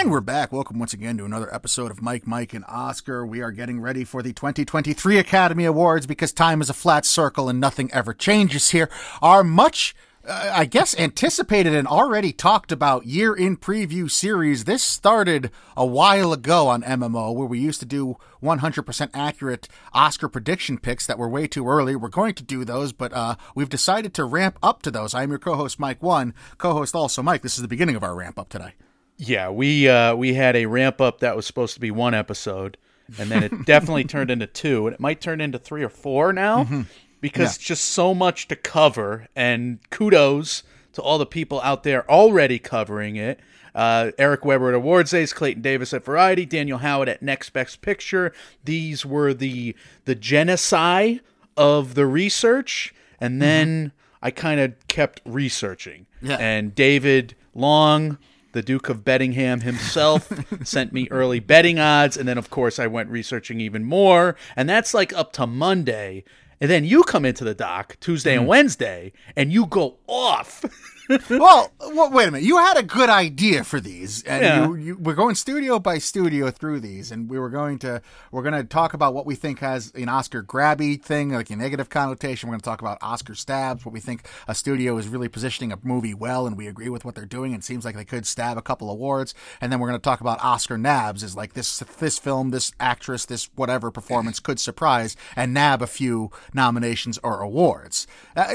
And we're back. Welcome once again to another episode of Mike, Mike, and Oscar. We are getting ready for the 2023 Academy Awards because time is a flat circle and nothing ever changes here. Our much uh, I guess anticipated and already talked about year in preview series. This started a while ago on MMO where we used to do 100% accurate Oscar prediction picks that were way too early. We're going to do those, but uh, we've decided to ramp up to those. I'm your co-host Mike One, co-host also Mike. This is the beginning of our ramp up today. Yeah, we uh, we had a ramp up that was supposed to be one episode, and then it definitely turned into two, and it might turn into three or four now. Mm-hmm because yeah. just so much to cover. And kudos to all the people out there already covering it. Uh, Eric Weber at Awards Days, Clayton Davis at Variety, Daniel Howard at Next Best Picture. These were the the genocide of the research, and mm-hmm. then mm-hmm. I kind of kept researching. Yeah. And David Long, the Duke of Bettingham himself, sent me early betting odds, and then of course I went researching even more, and that's like up to Monday. And then you come into the dock Tuesday and mm. Wednesday and you go off. well, well, wait a minute. You had a good idea for these, and yeah. you, you, we're going studio by studio through these, and we were going to we're going to talk about what we think has an Oscar grabby thing, like a negative connotation. We're going to talk about Oscar stabs, what we think a studio is really positioning a movie well, and we agree with what they're doing. It seems like they could stab a couple awards, and then we're going to talk about Oscar nabs, is like this this film, this actress, this whatever performance could surprise and nab a few nominations or awards. Uh,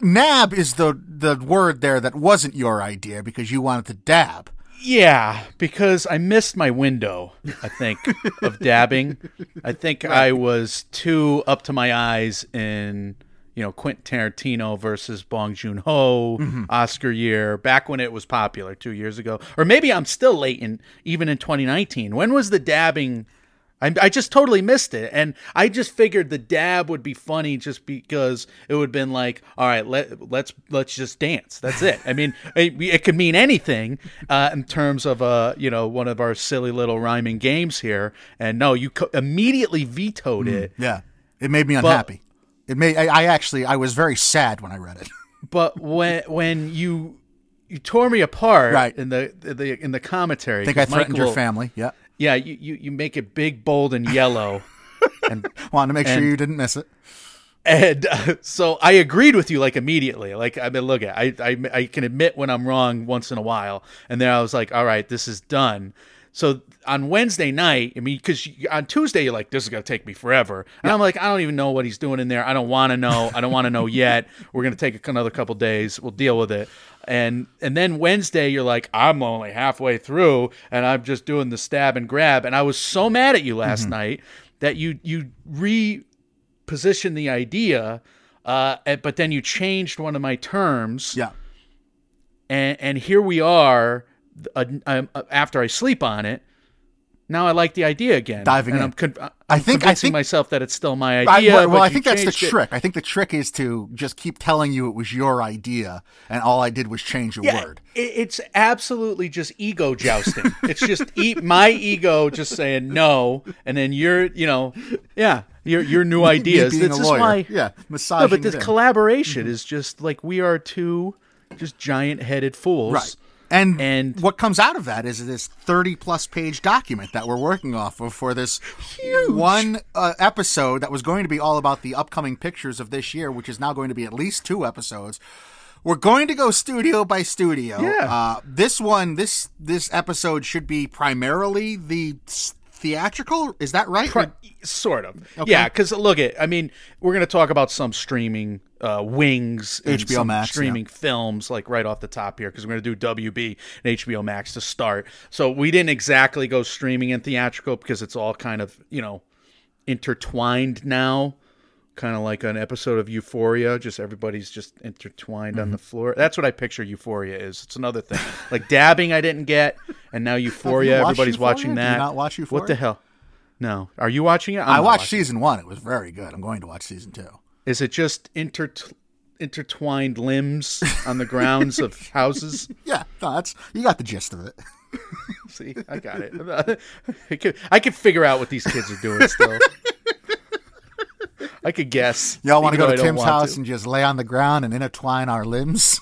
nab is the the word there there that wasn't your idea because you wanted to dab. Yeah, because I missed my window, I think, of dabbing. I think right. I was too up to my eyes in, you know, Quentin Tarantino versus Bong Joon Ho, mm-hmm. Oscar year, back when it was popular two years ago. Or maybe I'm still late in, even in 2019. When was the dabbing I, I just totally missed it, and I just figured the dab would be funny just because it would have been like, all right, let let's let's just dance. That's it. I mean, it, it could mean anything uh, in terms of uh, you know one of our silly little rhyming games here. And no, you co- immediately vetoed mm, it. Yeah, it made me unhappy. But, it made I, I actually I was very sad when I read it. but when when you you tore me apart right. in the, the in the commentary. I think I threatened Michael, your family. Yeah. Yeah, you, you, you make it big, bold, and yellow. and wanted to make and, sure you didn't miss it. And uh, so I agreed with you like immediately. Like I mean, look at I, I I can admit when I'm wrong once in a while. And then I was like, all right, this is done. So on Wednesday night, I mean, because on Tuesday you're like, this is gonna take me forever, and I'm like, I don't even know what he's doing in there. I don't want to know. I don't want to know yet. We're gonna take another couple days. We'll deal with it. And and then Wednesday you're like, I'm only halfway through, and I'm just doing the stab and grab. And I was so mad at you last mm-hmm. night that you you repositioned the idea, uh, but then you changed one of my terms. Yeah. And and here we are uh, uh, after I sleep on it, now I like the idea again. Diving and in. I'm, con- I'm I think convincing I think, myself that it's still my idea. I, well, well I think that's the it. trick. I think the trick is to just keep telling you it was your idea, and all I did was change a yeah, word. It's absolutely just ego jousting. it's just e- my ego just saying no, and then you're, you know, yeah, your your new ideas. This a lawyer. my yeah, massaging. No, but this collaboration mm-hmm. is just like we are two just giant headed fools. Right and, and what comes out of that is this 30 plus page document that we're working off of for this huge. one uh, episode that was going to be all about the upcoming pictures of this year, which is now going to be at least two episodes. We're going to go studio by studio. Yeah. Uh, this one, this this episode should be primarily the theatrical. Is that right? Pri- sort of. Okay. Yeah, because look at, I mean, we're going to talk about some streaming uh, wings, HBO Max, streaming yeah. films, like right off the top here, because we're going to do WB and HBO Max to start. So we didn't exactly go streaming and theatrical because it's all kind of you know intertwined now kind of like an episode of Euphoria. Just everybody's just intertwined mm-hmm. on the floor. That's what I picture Euphoria is. It's another thing. like dabbing, I didn't get, and now Euphoria. Everybody's Euphoria? watching that. not watch Euphoria? What the hell? No. Are you watching it? I'm i watched season one. It was very good. I'm going to watch season two. Is it just inter- intertwined limbs on the grounds of houses? Yeah, no, that's you got the gist of it. See, I got it. I could, I could figure out what these kids are doing still. I could guess. Y'all want to go to Tim's house to. and just lay on the ground and intertwine our limbs?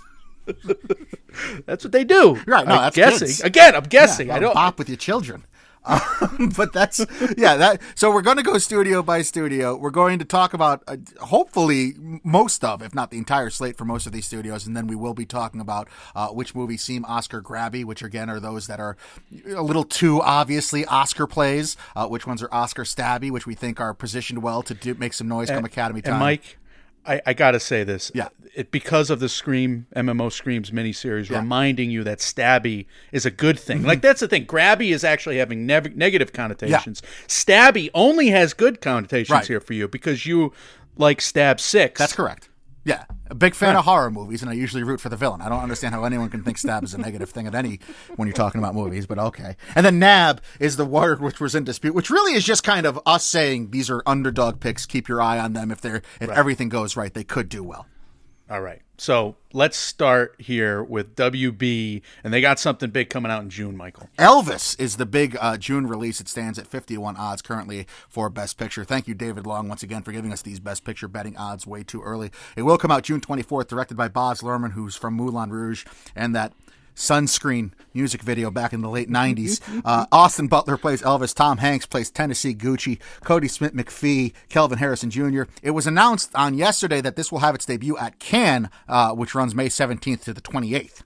That's what they do. Right, no, I'm that's guessing. kids. Again, I'm guessing. Yeah, I don't. bop with your children. Um, but that's yeah that so we're going to go studio by studio. We're going to talk about uh, hopefully most of if not the entire slate for most of these studios and then we will be talking about uh, which movies seem oscar grabby which again are those that are a little too obviously oscar plays uh, which ones are oscar stabby which we think are positioned well to do, make some noise come academy time. And Mike, I, I got to say this. Yeah. It, because of the Scream MMO Screams miniseries, reminding you that stabby is a good thing. Mm-hmm. Like that's the thing. Grabby is actually having nev- negative connotations. Stabby only has good connotations Right. here for you because you like Stab Six. that's correct yeah a big fan of horror movies and i usually root for the villain. I don't understand how anyone can think stab is a negative thing at any when you're talking about movies but okay. And then nab is the word which was in dispute which really is just kind of us saying these are underdog picks. Keep your eye on them. If they're if everything goes right they could do well All right. So let's start here with WB, and they got something big coming out in June, Michael. Elvis is the big uh, June release. It stands at 51 odds currently for Best Picture. Thank you, David Long, once again for giving us these Best Picture betting odds way too early. It will come out June 24th, directed by Baz Luhrmann, who's from Moulin Rouge, and that sunscreen music video back in the late 90s. Uh, Austin Butler plays Elvis. Tom Hanks plays Tennessee Gucci. Kodi Smit-McPhee, Kelvin Harrison Jr. It was announced on yesterday that this will have its debut at Cannes, uh, which runs May 17th to the 28th.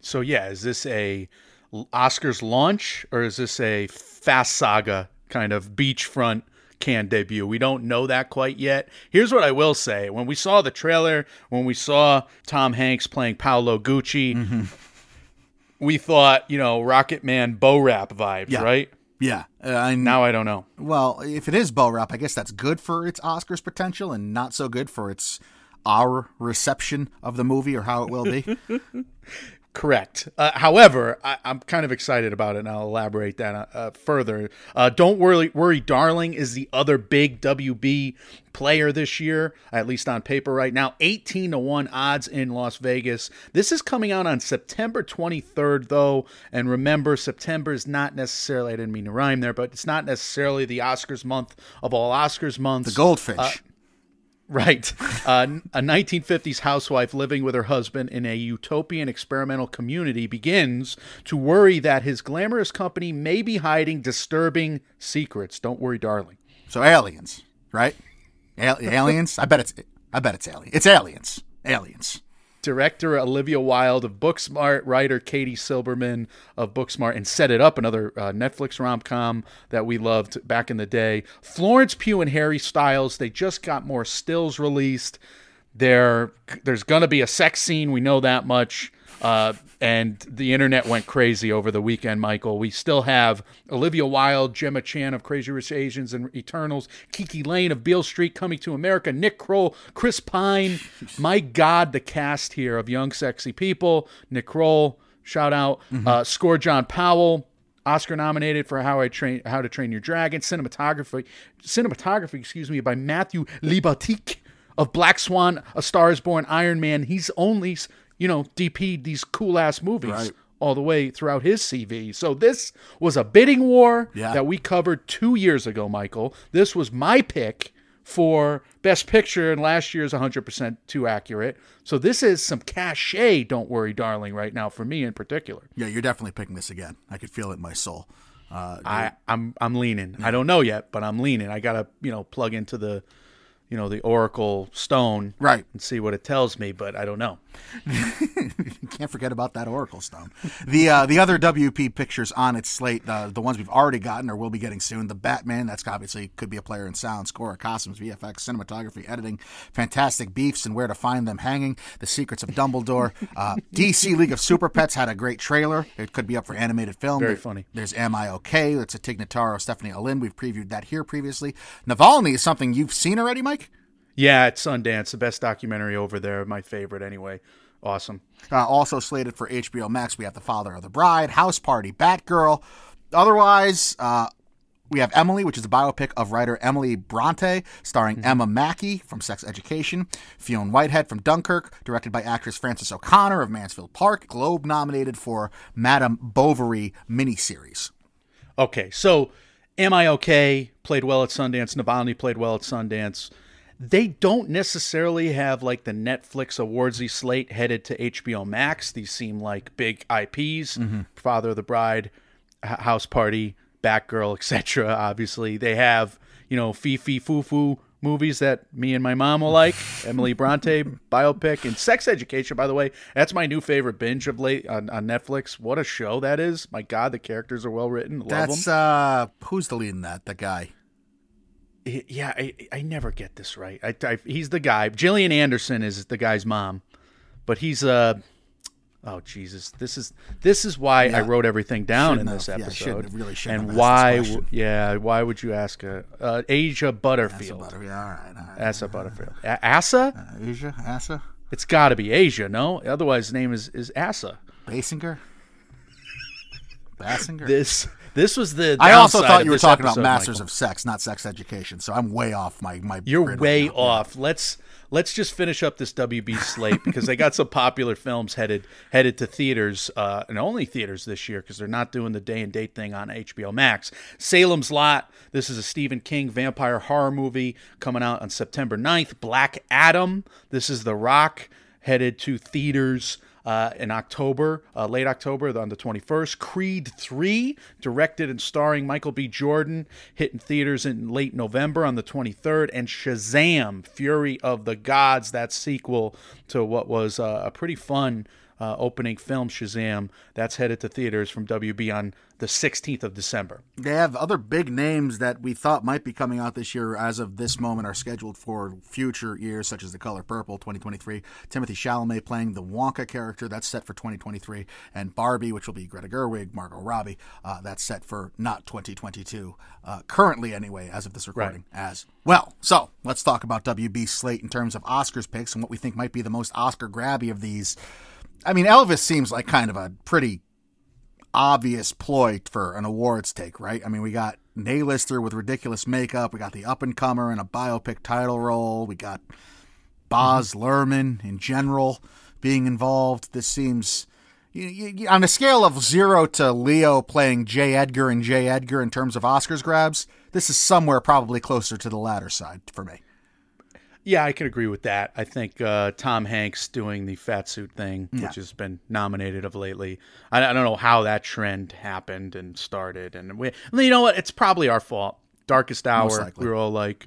So yeah, is this a Oscars launch or is this a Fast Saga kind of beachfront Cannes debut? We don't know that quite yet. Here's what I will say: when we saw the trailer, when we saw Tom Hanks playing Paolo Gucci, we thought, you know, Rocket Man Bo Rap vibes, Yeah. right? Yeah. Uh, and Now I don't know. Well, if it is Bo Rap, I guess that's good for its Oscars potential and not so good for its our reception of the movie or how it will be. Correct. Uh, however, I, I'm kind of excited about it, and I'll elaborate that uh, uh, further. Uh, Don't worry, worry, darling is the other big WB player this year, at least on paper right now. 18 to one odds in Las Vegas. This is coming out on September 23rd, though, and remember, September is not necessarily. I didn't mean to rhyme there, but it's not necessarily the Oscars month of all Oscars months. The Goldfish. Right. Uh, a 1950s housewife living with her husband in a utopian experimental community begins to worry that his glamorous company may be hiding disturbing secrets. Don't worry, darling. so aliens, right? Al- aliens? I bet it's I bet it's alien. It's aliens. Aliens. Director Olivia Wilde of Booksmart, writer Katie Silberman of Booksmart, and Set It Up, another uh, Netflix rom com that we loved back in the day. Florence Pugh and Harry Styles, they just got more stills released. There, there's going to be a sex scene. We know that much. Uh, and the internet went crazy over the weekend, Michael. We still have Olivia Wilde, Gemma Chan of Crazy Rich Asians and Eternals, KiKi Layne of Beale Street Coming to America, Nick Kroll, Chris Pine. My God, the cast here of Young Sexy People. Nick Kroll, shout out. Uh, score John Powell. Oscar nominated for How I Train How to Train Your Dragon, cinematography, cinematography, excuse me, by Matthew Libatique of Black Swan, A Star Is Born, Iron Man. He's only, you know, DP'd these cool ass movies Right. all the way throughout his CV. So this was a bidding war Yeah. that we covered two years ago, Michael. This was my pick for Best Picture, and last year's 100% too accurate. So this is some cachet, don't worry, darling, right now for me in particular. Yeah, you're definitely picking this again. I could feel it in my soul. Uh, I, I'm I'm leaning. I don't know yet, but I'm leaning. I gotta you know plug into the you know the Oracle Stone Right. and see what it tells me, but I don't know. Can't forget about that Oracle Stone. The uh, the other WB pictures on its slate, uh, the ones we've already gotten or will be getting soon. The Batman, that's obviously could be a player in sound, score, costumes, VFX, cinematography, editing, fantastic beefs and where to find them hanging. The Secrets of Dumbledore. Uh, DC League of Super Pets had a great trailer. It could be up for animated film. Very funny. There's Am I Okay? It's a Tig Notaro, Stephanie Allynne. We've previewed that here previously. Navalny is something you've seen already, Mike. Yeah, it's Sundance, the best documentary over there, my favorite anyway. Awesome. Uh, also slated for HBO Max, we have The Father of the Bride, House Party, Batgirl. Otherwise, uh, we have Emily, which is a biopic of writer Emily Bronte, starring Emma Mackey from Sex Education, Fionn Whitehead from Dunkirk, directed by actress Frances O'Connor of Mansfield Park, Globe nominated for Madame Bovary miniseries. Okay, so Am I Okay played well at Sundance. Navalny played well at Sundance. They don't necessarily have like the Netflix awardsy slate headed to HBO Max. These seem like big IPs: Mm-hmm. Father of the Bride, H- House Party, Batgirl, etc. Obviously, they have you know Fifi Foo Foo movies that me and my mom will like. Emily Bronte biopic and Sex Education. By the way, that's my new favorite binge of late on, on Netflix. What a show that is! My God, the characters are well written. Love That's them. uh, who's the lead in that? The guy. Yeah, I, I never get this right. I, I, he's the guy. Gillian Anderson is the guy's mom, but he's uh oh Jesus, this is this is why I wrote everything down in Shouldn't this have. Episode. shouldn't really and why? this w- question. yeah, why would you ask a uh, Asia Butterfield? Butter. Yeah, all right. All right. Asa Butterfield. A- Asa? Asia, Asa, It's got to be Asia, no? Otherwise, his name is is Asa. Basinger, Basinger. This this was the. I also thought you were this talking about Masters Michael. of Sex, not Sex Education. So I'm way off my my. You're grid right way off. Let's let's just finish up this WB slate because they got some popular films headed headed to theaters uh, and only theaters this year because they're not doing the day and date thing on HBO Max. Salem's Lot. This is a Stephen King vampire horror movie coming out on September 9th. Black Adam. This is The Rock headed to theaters uh, in October, uh, late October on the 21st. Creed 3, directed and starring Michael B. Jordan, hitting theaters in late November on the 23rd. And Shazam, Fury of the Gods, that sequel to what was uh, a pretty fun uh, opening film, Shazam, that's headed to theaters from WB on the 16th of December. They have other big names that we thought might be coming out this year. As of this moment, are scheduled for future years, such as The Color Purple, 2023. Timothée Chalamet playing the Wonka character, that's set for 2023, and Barbie, which will be Greta Gerwig, Margot Robbie, uh, that's set for not 2022. Uh, currently, anyway, as of this recording, as well. So let's talk about WB slate in terms of Oscars picks and what we think might be the most Oscar grabby of these. I mean, Elvis seems like kind of a pretty obvious ploy for an awards take, right? I mean, we got Naylister with ridiculous makeup. We got the up and comer in a biopic title role. We got Baz mm-hmm. Luhrmann in general being involved. This seems. You, you, on a scale of zero to Leo playing J. Edgar and J. Edgar in terms of Oscars grabs, this is somewhere probably closer to the latter side for me. Yeah, I can agree with that. I think uh, Tom Hanks doing the fat suit thing, which has been nominated of lately. I, I don't know how that trend happened and started, and we, you know what? It's probably our fault. Darkest hour, we were all like,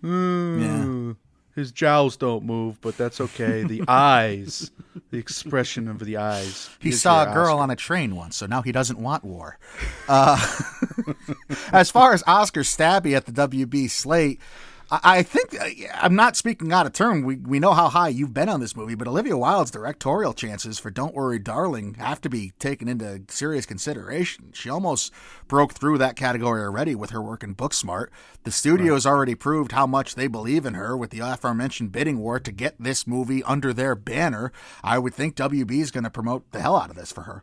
"Hmm, his jowls don't move, but that's okay. The eyes, the expression of the eyes. He saw a girl Oscar. on a train once, so now he doesn't want war. Uh, as far as Oscar Stabby at the WB slate, I, I think uh, I'm not speaking out of turn. We we know how high you've been on this movie, but Olivia Wilde's directorial chances for "Don't Worry, Darling" have to be taken into serious consideration. She almost broke through that category already with her work in Booksmart. The studio's already proved how much they believe in her with the aforementioned bidding war to get this movie under their banner. I would think WB is going to promote the hell out of this for her.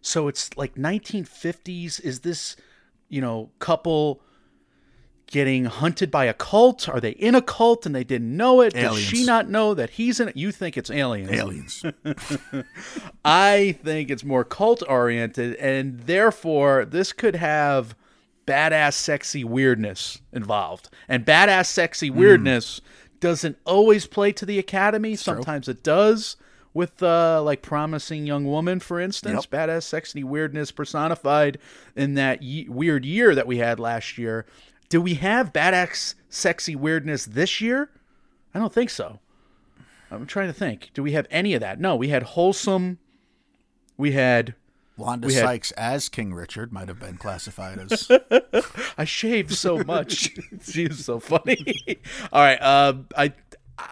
So it's like 1950s. Is this, you know, couple getting hunted by a cult? Are they in a cult and they didn't know it? Does she not know that he's in it? You think it's aliens. Aliens. I think it's more cult oriented, and therefore this could have badass, sexy weirdness involved. And badass, sexy Hmm. weirdness doesn't always play to the Academy. Sometimes it does. With uh, like promising young woman, for instance, badass, sexy weirdness personified in that ye- weird year that we had last year. Do we have Bad badass, sexy weirdness this year? I don't think so. I'm trying to think. Do we have any of that? No, we had wholesome. We had. Wanda We had- Sykes as King Richard might have been classified as. I shaved so much. she was so funny. All right. Uh, I.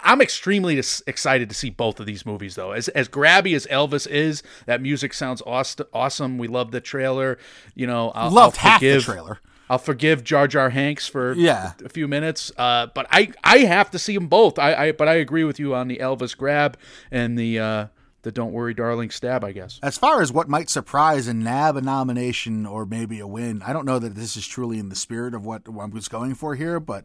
I'm extremely dis- excited to see both of these movies, though. As as grabby as Elvis is, that music sounds awes- awesome. We love the trailer. You know, I'll, Loved I'll half the trailer. I'll forgive Jar Jar Hanks for Yeah. a few minutes. Uh, but I I have to see them both. I, I but I agree with you on the Elvis grab and the uh, the Don't Worry Darling stab. I guess. As far as what might surprise and nab a nomination or maybe a win, I don't know that this is truly in the spirit of what I was going for here, but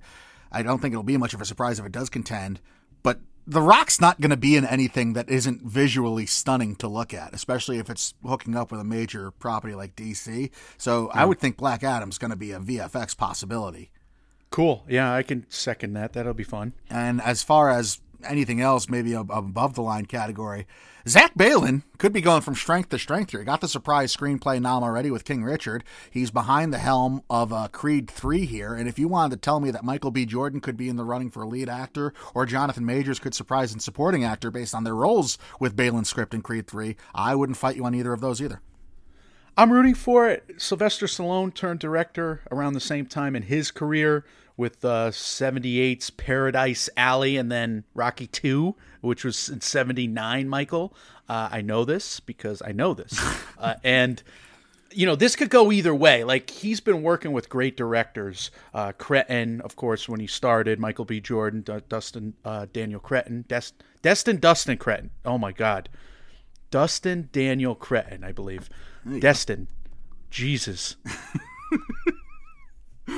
I don't think it'll be much of a surprise if it does contend. But The Rock's not going to be in anything that isn't visually stunning to look at, especially if it's hooking up with a major property like DC. So I would think Black Adam's going to be a VFX possibility. Cool. Yeah, I can second that. That'll be fun. And as far as anything else, maybe above the line category, Zach Baylin could be going from strength to strength here. He got the surprise screenplay nom already with King Richard. He's behind the helm of uh, Creed 3 here. And if you wanted to tell me that Michael B. Jordan could be in the running for a lead actor or Jonathan Majors could surprise in supporting actor based on their roles with Baylin's script in Creed 3, I wouldn't fight you on either of those either. I'm rooting for it. Sylvester Stallone turned director around the same time in his career with uh, 78's Paradise Alley and then Rocky 2, which was in 79, Michael. Uh, I know this because I know this. uh, and, you know, this could go either way. Like, he's been working with great directors. Uh, Cretton, of course, when he started, Michael B. Jordan, D- Dustin, uh, Daniel Cretton, Des- Destin Dustin Cretton. Oh, my God. Dustin Daniel Cretton, I believe. Destin. Jesus.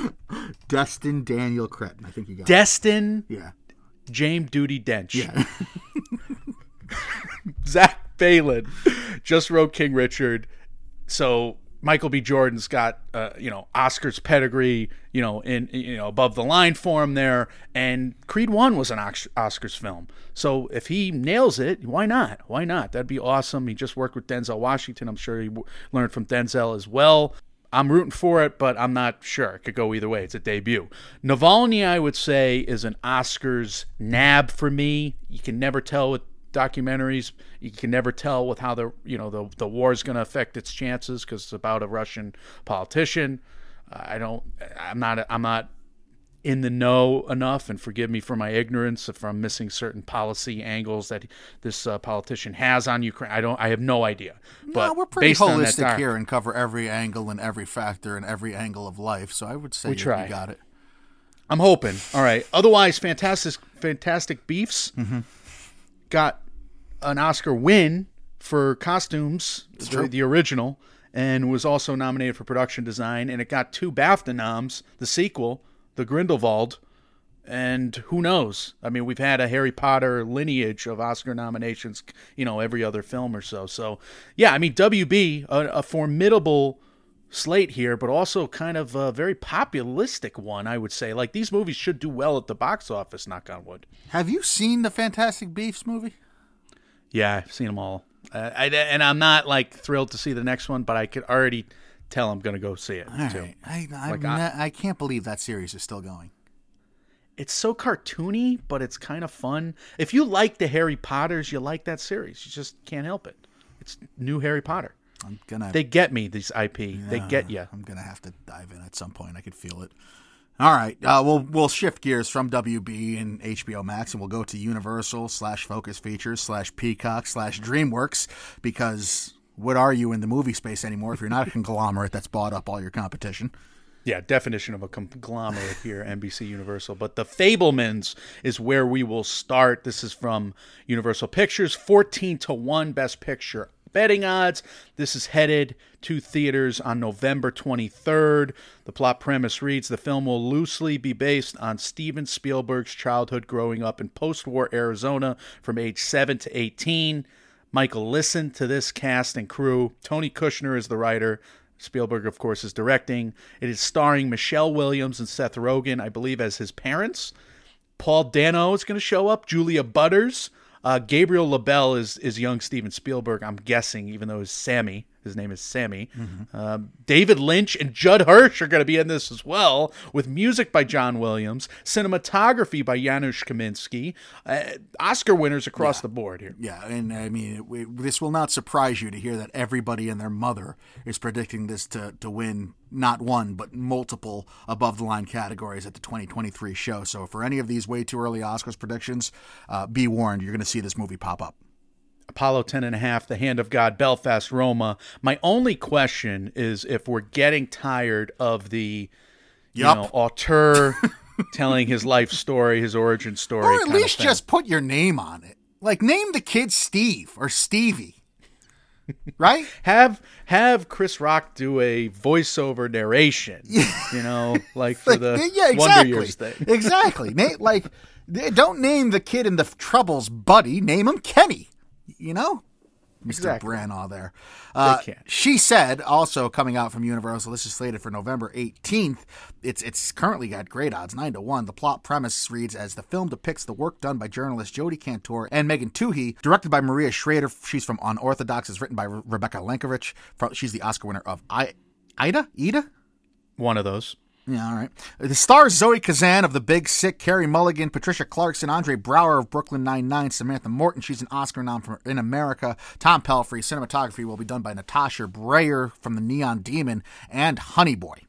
Destin Daniel Cretton. I think you got Destin. It. Yeah. James Duty Dench. Yeah. Zach Baylin just wrote King Richard. So Michael B. Jordan's got uh, you know Oscars pedigree, you know, in you know above the line for him there. And Creed One was an Oscars film, so if he nails it, why not? Why not? That'd be awesome. He just worked with Denzel Washington. I'm sure he w- learned from Denzel as well. I'm rooting for it, but I'm not sure. It could go either way. It's a debut. Navalny, I would say, is an Oscars nab for me. You can never tell with documentaries. You can never tell with how the you know the the war is going to affect its chances because it's about a Russian politician. Uh, I don't. I'm not. I'm not in the know enough, and forgive me for my ignorance if I'm missing certain policy angles that this uh, politician has on Ukraine. I don't. I have no idea. But no, we're pretty holistic here and cover every angle and every factor and every angle of life. So I would say we you, try. you got it. I'm hoping. All right. Otherwise, fantastic, fantastic beefs. Mm-hmm. Got an Oscar win for costumes, the, the, original, and was also nominated for production design. And it got two BAFTA noms. The sequel the Grindelwald, and who knows? I mean, we've had a Harry Potter lineage of Oscar nominations, you know, every other film or so. So, yeah, I mean, WB, a, a formidable slate here, but also kind of a very populistic one, I would say. Like, these movies should do well at the box office, knock on wood. Have you seen the Fantastic Beasts movie? Yeah, I've seen them all. Uh, I, and I'm not, like, thrilled to see the next one, but I could already – tell I'm going to go see it. All too. Right. I, I, like I, I can't believe that series is still going. It's so cartoony, but it's kind of fun. If you like the Harry Potters, you like that series. You just can't help it. It's new Harry Potter. I'm gonna. They get me. These IP. Yeah, they get you. I'm gonna have to dive in at some point. I could feel it. All right, uh, we'll we'll shift gears from WB and HBO Max, and we'll go to Universal slash Focus Features slash Peacock slash DreamWorks because what are you in the movie space anymore if you're not a conglomerate that's bought up all your competition? Yeah, definition of a conglomerate here, NBC Universal. But The Fabelmans is where we will start. This is from Universal Pictures, 14 to 1 Best Picture betting odds. This is headed to theaters on November 23rd. The plot premise reads The film will loosely be based on Steven Spielberg's childhood growing up in post war Arizona from age 7 to 18. Michael, listen to this cast and crew. Tony Kushner is the writer. Spielberg, of course, is directing. It is starring Michelle Williams and Seth Rogen, I believe, as his parents. Paul Dano is going to show up. Julia Butters. Uh, Gabriel LaBelle is is young Steven Spielberg. I'm guessing, even though he's Sammy. His name is Sammy. Mm-hmm. Um, David Lynch and Judd Hirsch are going to be in this as well, with music by John Williams, cinematography by Janusz Kaminski, uh, Oscar winners across yeah. the board here. Yeah, and I mean, it, it, this will not surprise you to hear that everybody and their mother is predicting this to, to win not one, but multiple above the line categories at the 2023 show. So, for any of these way too early Oscars predictions, uh, be warned, you're going to see this movie pop up. Apollo 10 and a half, The Hand of God, Belfast, Roma. My only question is if we're getting tired of the you yep. know, auteur telling his life story, his origin story. Or at least just put your name on it. Like name the kid Steve or Stevie. right? have have Chris Rock do a voiceover narration. you know, like for the yeah, exactly. Wonder Years thing. exactly. like don't name the kid in the Troubles Buddy, name him Kenny you know? Mr. Exactly. Branagh there. Uh, she said, also coming out from Universal, this is slated for November 18th. It's it's currently got great odds, 9 to 1. The plot premise reads as the film depicts the work done by journalist Jodi Kantor and Megan Twohey, directed by Maria Schrader. She's from Unorthodox, is written by Re- Rebecca Lenkiewicz. From, she's the Oscar winner of I, Ida? Ida? One of those. Yeah, all right. The stars Zoe Kazan of The Big Sick, Carey Mulligan, Patricia Clarkson, Andre Braugher of Brooklyn Nine-Nine, Samantha Morton, she's an Oscar nom for In America, Tom Pelphrey. Cinematography will be done by Natasha Braier from The Neon Demon, and Honey Boy.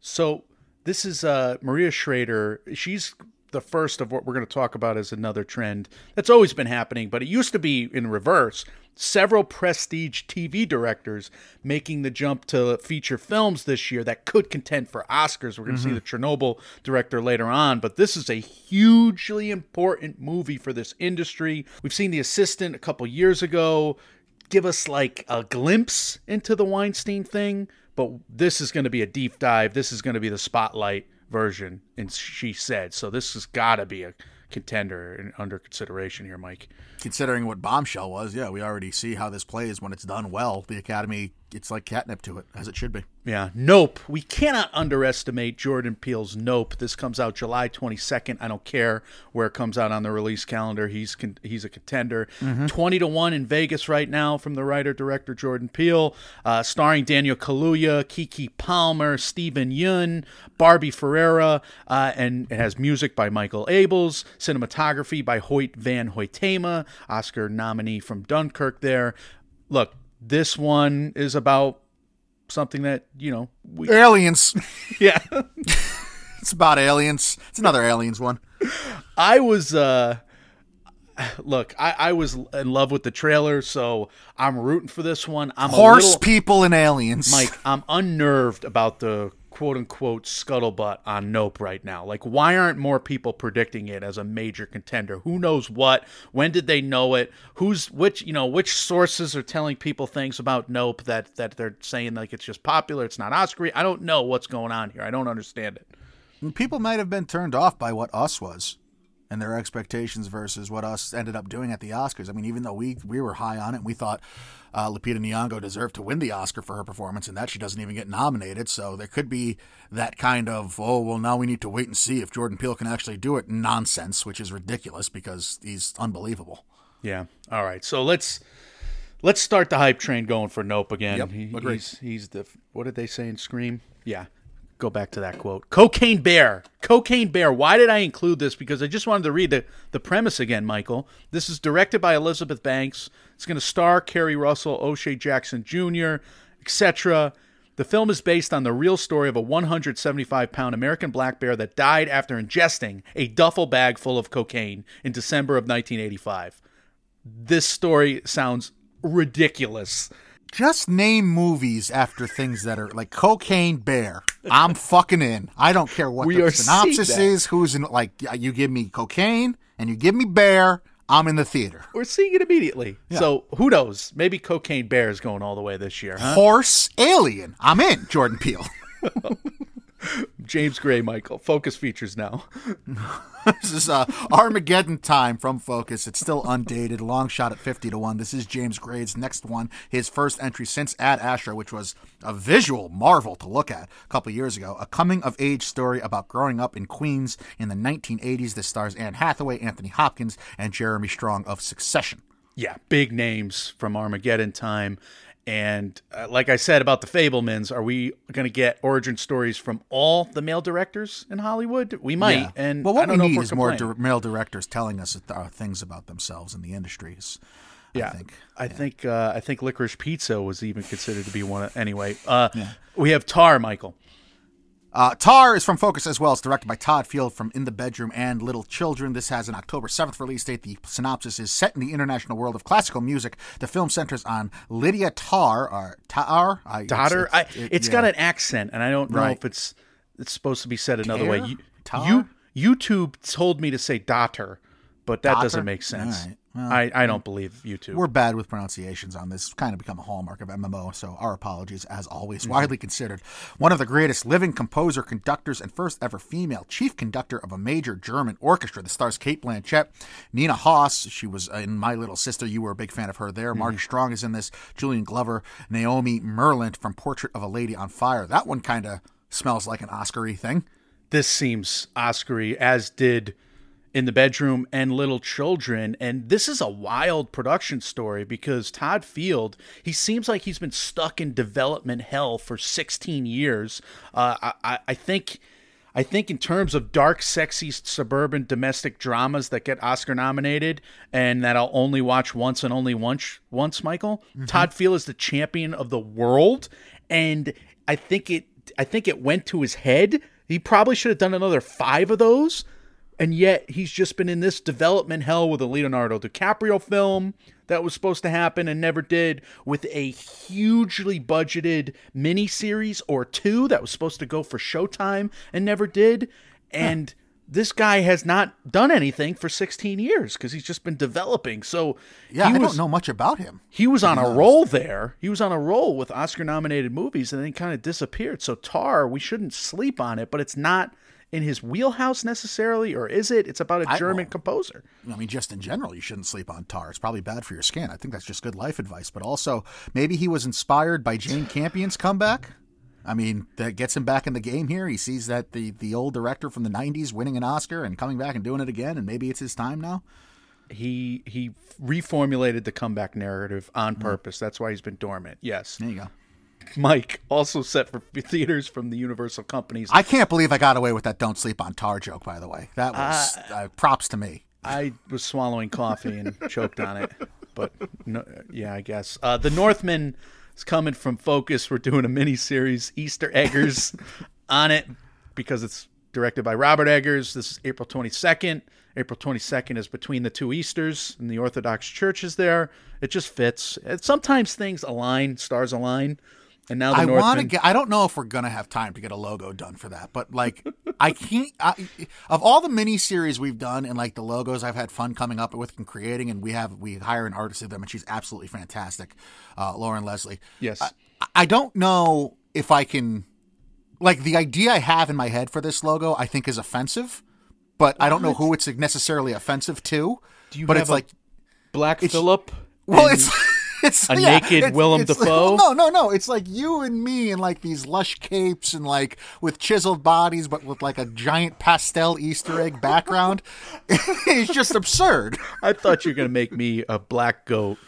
So this is uh, Maria Schrader. She's the first of what we're going to talk about is another trend that's always been happening, but it used to be in reverse. Several prestige TV directors making the jump to feature films this year that could contend for Oscars. We're going to see the mm-hmm. Chernobyl director later on, but this is a hugely important movie for this industry. We've seen The Assistant a couple years ago give us like a glimpse into the Weinstein thing, but this is going to be a deep dive. This is going to be the spotlight version, and she said so. This has got to be a contender and under consideration here, Mike. Considering what Bombshell was, yeah, we already see how this plays when it's done well. The Academy, it's like catnip to it, as it should be. Yeah, Nope. We cannot underestimate Jordan Peele's Nope. This comes out July 22nd. I don't care where it comes out on the release calendar. He's con- he's a contender. 20 to 1 in Vegas right now from the writer director Jordan Peele, uh, starring Daniel Kaluuya, Keke Palmer, Steven Yeun, Barbie Ferreira, uh, and it has music by Michael Abels, cinematography by Hoyt Van Hoytema, Oscar nominee from Dunkirk there. Look, this one is about something that, you know, we Aliens. yeah. it's about aliens. It's another aliens one. I was uh look, I, I was in love with the trailer, so I'm rooting for this one. I'm Horse a little people and aliens. Mike, I'm unnerved about the quote unquote scuttlebutt on Nope right now. Like, why aren't more people predicting it as a major contender? Who knows what? When did they know it? Who's which? You know, which sources are telling people things about Nope that that they're saying like it's just popular, it's not Oscar. I don't know what's going on here. I don't understand it. People might have been turned off by what Us was and their expectations versus what Us ended up doing at the Oscars. I mean, even though we we were high on it, and we thought uh, Lupita Nyong'o deserved to win the Oscar for her performance, and that she doesn't even get nominated. So there could be that kind of oh well, now we need to wait and see if Jordan Peele can actually do it nonsense, which is ridiculous because he's unbelievable. Yeah. All right. So let's let's start the hype train going for Nope again. Yep, He- he's he's the what did they say in Scream? Yeah. Go back to that quote. Cocaine Bear. Cocaine Bear. Why did I include this? Because I just wanted to read the, the premise again, Michael. This is directed by Elizabeth Banks. It's going to star Keri Russell, O'Shea Jackson Jr., etc. The film is based on the real story of a 175 pound American black bear that died after ingesting a duffel bag full of cocaine in December of 1985. This story sounds ridiculous. Just name movies after things that are like Cocaine Bear. I'm fucking in. I don't care what We the synopsis is. Who's in? Like you give me cocaine and you give me bear. I'm in the theater. We're seeing it immediately. So who knows? Maybe Cocaine Bear is going all the way this year, huh? Horse alien. I'm in. Jordan Peele. James Gray, Michael. Focus features now. this is uh, Armageddon time from Focus. It's still undated. Long shot at 50 to 1. This is James Gray's next one. His first entry since Ad Astra, which was a visual marvel to look at a couple years ago. A coming of age story about growing up in Queens in the 1980s. This stars Anne Hathaway, Anthony Hopkins, and Jeremy Strong of Succession. Yeah, big names from Armageddon time. And uh, like I said about the Fabelmans, are we going to get origin stories from all the male directors in Hollywood? We might. And well, what I don't we know need if is more dir- male directors telling us uh, things about themselves in the industries. Yeah, I think. I think uh, I think Licorice Pizza was even considered to be one. Of, anyway, uh, we have Tar, Michael. Uh, Tar is from Focus as well. It's directed by Todd Field from In the Bedroom and Little Children. This has an October 7th release date. The synopsis is set in the international world of classical music. The film centers on Lydia Tar, or Tar? I, Daughter, it's- I, it- it's yeah. got an accent, and I don't know Right. if it's it's supposed to be said another way. You, you YouTube told me to say daughter, but that Daughter? doesn't make sense. Right. I, I don't believe you YouTube. We're bad with pronunciations on this. It's kind of become a hallmark of MMO, so our apologies as always. Mm-hmm. Widely considered one of the greatest living composer, conductors, and first ever female chief conductor of a major German orchestra. The stars Cate Blanchett, Nina Hoss. She was in My Little Sister. You were a big fan of her there. Mm-hmm. Marty Strong is in this. Julian Glover, Noémie Merlant from Portrait of a Lady on Fire. That one kind of smells like an Oscar thing. This seems Oscar as did in the bedroom and little children. And this is a wild production story because Todd Field, he seems like he's been stuck in development hell for 16 years. Uh, I, I think. I think in terms of dark, sexy suburban domestic dramas that get Oscar nominated and that I'll only watch once and only once, once Michael, mm-hmm. Todd Field is the champion of the world, and I think it, I think it went to his head. He probably should have done another five of those and yet he's just been in this development hell with a Leonardo DiCaprio film that was supposed to happen and never did, with a hugely budgeted miniseries or two that was supposed to go for Showtime and never did, and. Huh. This guy has not done anything for 16 years because he's just been developing. So, yeah, I was, don't know much about him. He was on a roll there. He was on a roll with Oscar nominated movies and then kind of disappeared. So, Tar, we shouldn't sleep on it, but it's not in his wheelhouse necessarily, or is it? It's about a German I, composer. I mean, just in general, you shouldn't sleep on tar. It's probably bad for your skin. I think that's just good life advice. But also, maybe he was inspired by Jane Campion's comeback. I mean, that gets him back in the game here. He sees that the the old director from the '90s winning an Oscar and coming back and doing it again, and maybe it's his time now. He he reformulated the comeback narrative on mm. purpose. That's why he's been dormant. Yes. There you go. Mike, also set for theaters from the Universal companies. I can't believe I got away with that "Don't sleep on tar" joke. By the way, that was uh, uh, props to me. I was swallowing coffee and choked on it, but no, yeah, I guess uh, the Northman is coming from Focus. We're doing a mini series, Easter Eggers, on it because it's directed by Robert Eggers. This is April twenty second. April 22nd is between the two Easters and the Orthodox Church is there. It just fits. Sometimes things align, stars align. And now I want to get. I don't know if we're gonna have time to get a logo done for that, but like, I can't. I, of all the mini series we've done and like the logos I've had fun coming up with and creating, and we have we hire an artist of them, and she's absolutely fantastic, uh, Lauren Leslie. Yes. I, I don't know if I can. Like the idea I have in my head for this logo, I think is offensive, but what? I don't know who it's necessarily offensive to. Do you but it's like Black Phillip? Well, it's it's a yeah, naked it's, Willem it's, Dafoe. No, no, no. It's like you and me in like these lush capes and like with chiseled bodies, but with like a giant pastel Easter egg background. it's just absurd. I thought you were gonna make me a black goat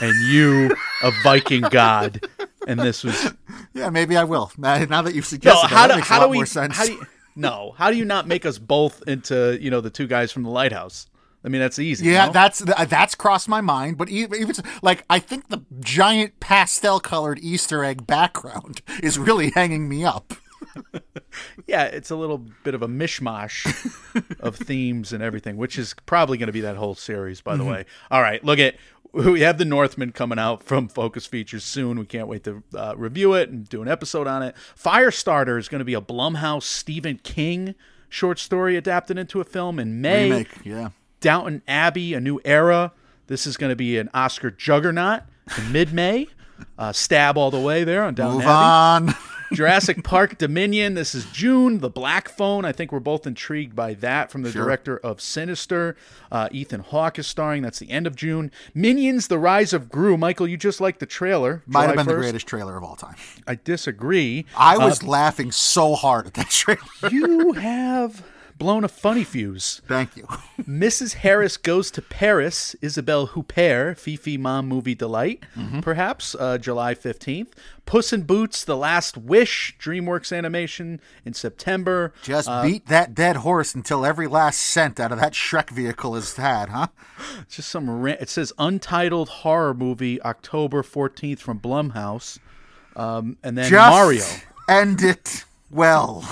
and you a Viking god, and this was. Yeah, maybe I will. Now, now that you've suggested, no, how that, do, how do we? How do you, no, how do you not make us both into you know the two guys from the lighthouse? I mean, that's easy. Yeah, no? that's that's crossed my mind. But even, even like, I think the giant pastel colored Easter egg background is really hanging me up. yeah, it's a little bit of a mishmash of themes and everything, which is probably going to be that whole series, by the mm-hmm. way. All right, look at we have the Northman coming out from Focus Features soon. We can't wait to uh, review it and do an episode on it. Firestarter is going to be a Blumhouse Stephen King short story adapted into a film in May. Remake, yeah. Downton Abbey, A New Era. This is going to be an Oscar juggernaut in mid May. Uh, stab all the way there on Downton Move Abbey. on. Jurassic Park Dominion. This is June. The Black Phone. I think we're both intrigued by that from the sure. director of Sinister. Uh, Ethan Hawke is starring. That's the end of June. Minions: The Rise of Gru. Michael, you just like the trailer. Might July have been 1st. the greatest trailer of all time. I disagree. I was uh, laughing so hard at that trailer. you have blown a funny fuse. Thank you. Mrs. Harris Goes to Paris, Isabelle Huppert, Fifi Mom Movie Delight, mm-hmm. perhaps, uh, July 15th. Puss in Boots, The Last Wish, DreamWorks Animation in September. Just uh, beat that dead horse until every last cent out of that Shrek vehicle is had, huh? Just some, ra- it says Untitled Horror Movie, October 14th from Blumhouse. Um, and then Just Mario. End it well.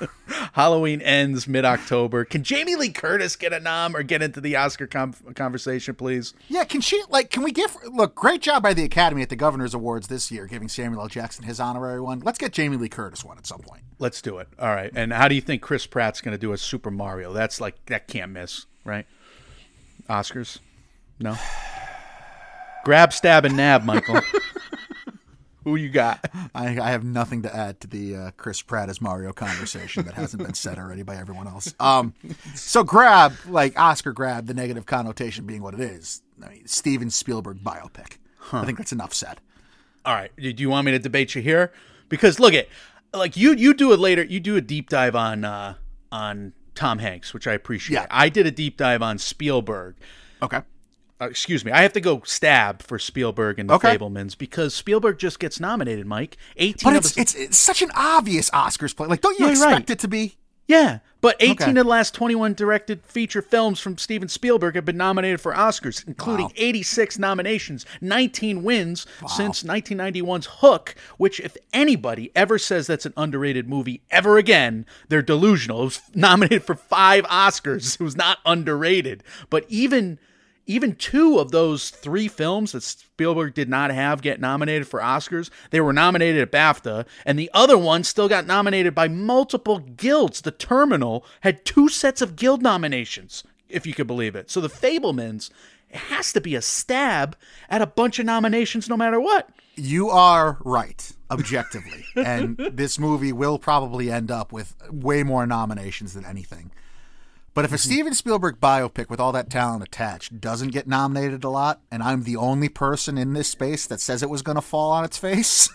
Halloween ends mid October. Can Jamie Lee Curtis get a nom or get into the Oscar com- conversation, please? Yeah, can she, like, can we give, look, great job by the Academy at the Governor's Awards this year, giving Samuel L. Jackson his honorary one. Let's get Jamie Lee Curtis one at some point. Let's do it. All right. And how do you think Chris Pratt's going to do a Super Mario? That's like, that can't miss, right? Oscars? No. Grab, stab, and nab, Michael. Who you got? I, I have nothing to add to the uh, Chris Pratt as Mario conversation that hasn't been said already by everyone else. Um, so grab, like Oscar grab, the negative connotation being what it is. I mean, Steven Spielberg biopic. I think that's enough said. All right. Do you want me to debate you here? Because look at like you you do it later. You do a deep dive on uh, on Tom Hanks, which I appreciate. Yeah. I did a deep dive on Spielberg. Okay. Uh, excuse me. I have to go stab for Spielberg and the Okay. Fabelmans because Spielberg just gets nominated. Mike, eighteen But of it's, his, it's it's such an obvious Oscars play. Like, don't you Yeah, expect right. it to be? yeah, but eighteen Okay. of the last twenty-one directed feature films from Steven Spielberg have been nominated for Oscars, including Wow. eighty-six nominations, nineteen wins since 1991's Hook. Which, if anybody ever says that's an underrated movie ever again, they're delusional. It was nominated for five Oscars. It was not underrated, but even. Even two of those three films that Spielberg did not have get nominated for Oscars, they were nominated at BAFTA, and the other one still got nominated by multiple guilds. The Terminal had two sets of guild nominations, if you could believe it. So the Fabelmans, has to be a stab at a bunch of nominations no matter what. You are right, objectively. and this movie will probably end up with way more nominations than anything. But if a Steven Spielberg biopic with all that talent attached doesn't get nominated a lot, and I'm the only person in this space that says it was going to fall on its face,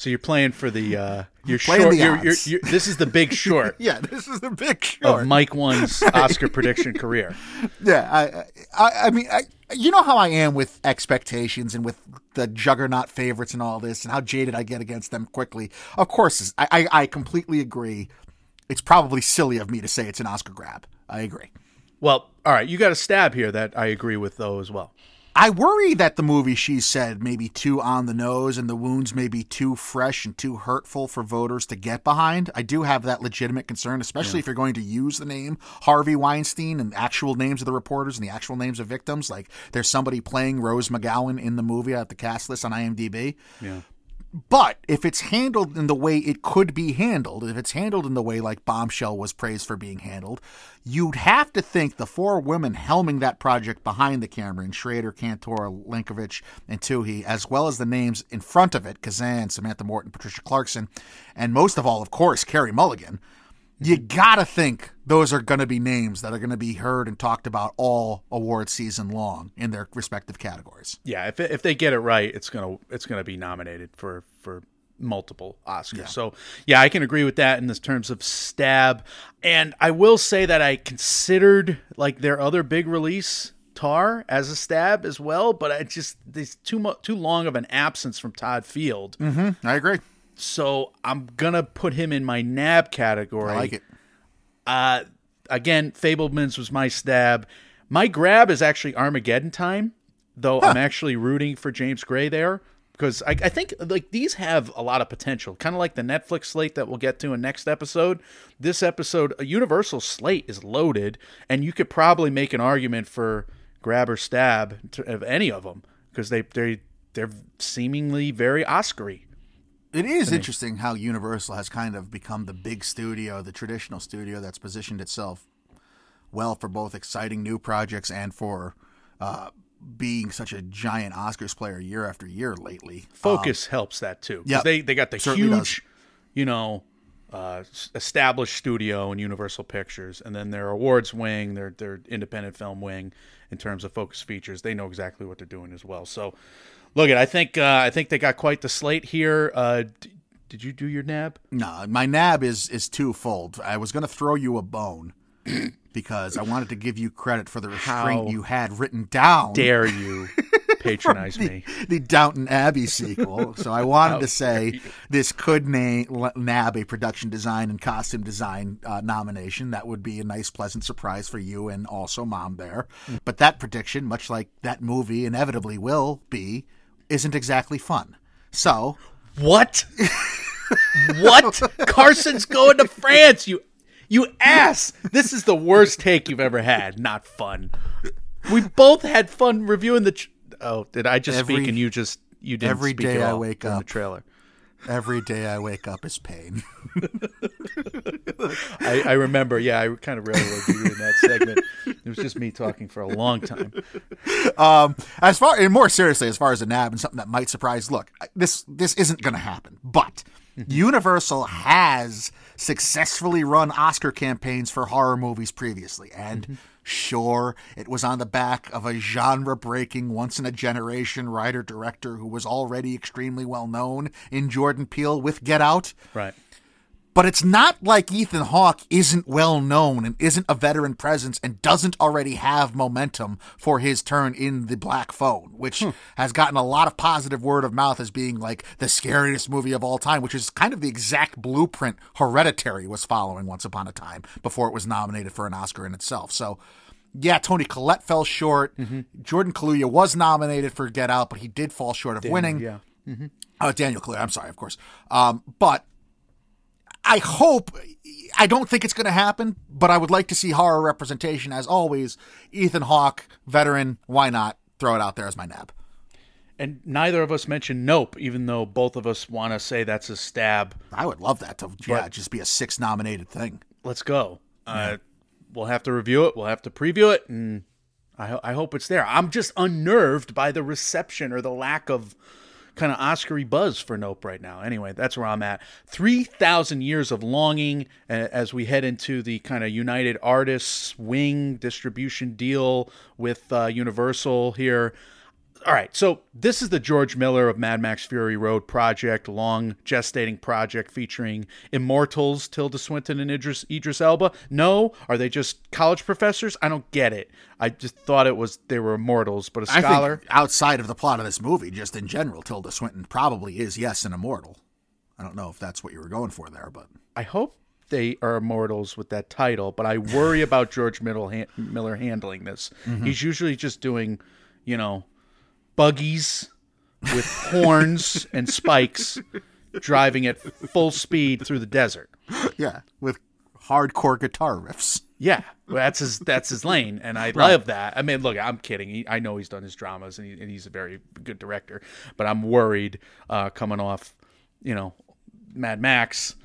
So you're playing for the uh, you're Playing short. the you're, you're, you're, this is the big short yeah, this is the big short of. Mike One's Oscar prediction career. Yeah, I, I, I mean, I, you know how I am with expectations and with the juggernaut favorites and all this, and how jaded I get against them quickly. Of course, I, I, I completely agree. It's probably silly of me to say it's an Oscar grab. I agree. Well, all right, you got a stab here that I agree with though as well. I worry that the movie she said may be too on the nose and the wounds may be too fresh and too hurtful for voters to get behind. I do have that legitimate concern, especially if you're going to use the name Harvey Weinstein and actual names of the reporters and the actual names of victims. Like there's somebody playing Rose McGowan in the movie at the cast list on IMDb. Yeah. But if it's handled in the way it could be handled, if it's handled in the way like Bombshell was praised for being handled, you'd have to think the four women helming that project behind the camera, in Schrader, Kantor, Lenkiewicz, and Twohey, as well as the names in front of it, Kazan, Samantha Morton, Patricia Clarkson, and most of all, of course, Carey Mulligan, you gotta think those are gonna be names that are gonna be heard and talked about all award season long in their respective categories. Yeah, if if they get it right, it's gonna it's gonna be nominated for for multiple Oscars. So yeah, I can agree with that in this terms of stab. And I will say that I considered like their other big release. Tar as a stab as well, but I just there's too much too long of an absence from Todd Field, Mm-hmm. I agree. So I'm gonna put him in my nab category. I like it. Uh, again, Fabelmans was my stab. My grab is actually Armageddon time, though I'm actually rooting for James Gray there because I, I think like these have a lot of potential, kind of like the Netflix slate that we'll get to in next episode. This episode, a Universal slate is loaded, and you could probably make an argument for grab or stab to, of any of them because they they they're seemingly very Oscary. It is interesting how Universal has kind of become the big studio, the traditional studio that's positioned itself well for both exciting new projects and for uh, being such a giant Oscars player year after year lately. Focus helps that too. Yeah, they they got the huge, you know, uh, established studio in Universal Pictures, and then their awards wing, their their independent film wing, in terms of focus features, they know exactly what they're doing as well. So, look at I think uh, I think they got quite the slate here. Uh, d- did you do your nab? No, my nab is is twofold. I was going to throw you a bone because I wanted to give you credit for the restraint How you had written down. Dare you patronize me? the Downton Abbey sequel. So I wanted to say this could na- nab a production design and costume design uh, nomination. That would be a nice, pleasant surprise for you and also Mom there. But that prediction, much like that movie inevitably will be, isn't exactly fun. So What? what? Carson's going to France. You you ass. This is the worst take you've ever had. Not fun. We both had fun reviewing the. Tr- oh, did I just Every- speak and you just you didn't every speak day I wake up. the trailer? Every day I wake up is pain. I, I, remember, yeah, I kind of railroaded you in that segment. It was just me talking for a long time. Um, as far and more seriously, as far as a nab and something that might surprise, look, this this isn't going to happen, but mm-hmm. Universal has successfully run Oscar campaigns for horror movies previously, and. Mm-hmm Sure, it was on the back of a genre breaking, once in a generation writer director who was already extremely well known in Jordan Peele with Get Out. Right. But it's not like Ethan Hawke isn't well known and isn't a veteran presence and doesn't already have momentum for his turn in The Black Phone, which hmm. has gotten a lot of positive word of mouth as being like the scariest movie of all time, which is kind of the exact blueprint Hereditary was following once upon a time before it was nominated for an Oscar in itself. So, yeah, Toni Collette fell short. Mm-hmm. Jordan Kaluuya was nominated for Get Out, but he did fall short of Daniel, winning. Yeah. Mm-hmm. Uh, Daniel Kaluuya, I'm sorry, of course. Um, but I hope, I don't think it's going to happen, but I would like to see horror representation as always. Ethan Hawke, veteran, why not? Throw it out there as my nab. And neither of us mentioned Nope, even though both of us want to say that's a stab. I would love that to yeah, just be a six nominated thing. Let's go. Yeah. Uh, we'll have to review it. We'll have to preview it, and I, I hope it's there. I'm just unnerved by the reception or the lack of kind of Oscary buzz for Nope right now. Anyway, that's where I'm at. 3,000 years of longing as we head into the kind of United Artists wing distribution deal with uh, Universal here all right, so this is the George Miller of Mad Max Fury Road project, long gestating project featuring immortals Tilda Swinton and Idris, Idris Elba. No, are they just college professors? I don't get it. I just thought it was they were immortals, but a scholar. outside of the plot of this movie, just in general, Tilda Swinton probably is yes an immortal. I don't know if that's what you were going for there, but I hope they are immortals with that title. But I worry about George Miller handling this. Mm-hmm. He's usually just doing, you know buggies with horns and spikes driving at full speed through the desert. Yeah, with hardcore guitar riffs. Yeah, that's his that's his lane, and I right. love that. I mean, look, I'm kidding. He, I know he's done his dramas, and, he, and, he's a very good director. But I'm worried uh, coming off, you know, Mad Max,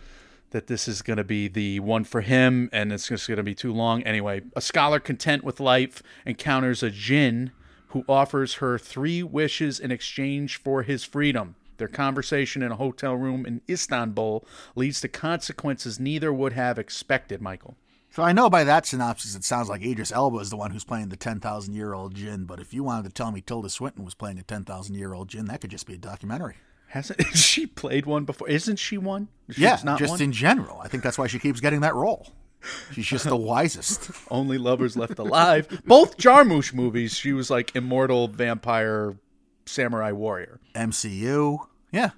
that this is going to be the one for him, and it's just going to be too long. Anyway, a scholar content with life encounters a jinn who offers her three wishes in exchange for his freedom. Their conversation in a hotel room in Istanbul leads to consequences neither would have expected, Michael. So I know by that synopsis it sounds like Idris Elba is the one who's playing the 10,000 year old jinn, but if you wanted to tell me Tilda Swinton was playing a 10,000 year old jinn, that could just be a documentary. Hasn't she played one before? Isn't she one? She's yeah, just one? in general. I think that's why she keeps getting that role. She's just the wisest. Only lovers left alive. Both Jarmusch movies, she was like immortal vampire samurai warrior. MCU. Yeah.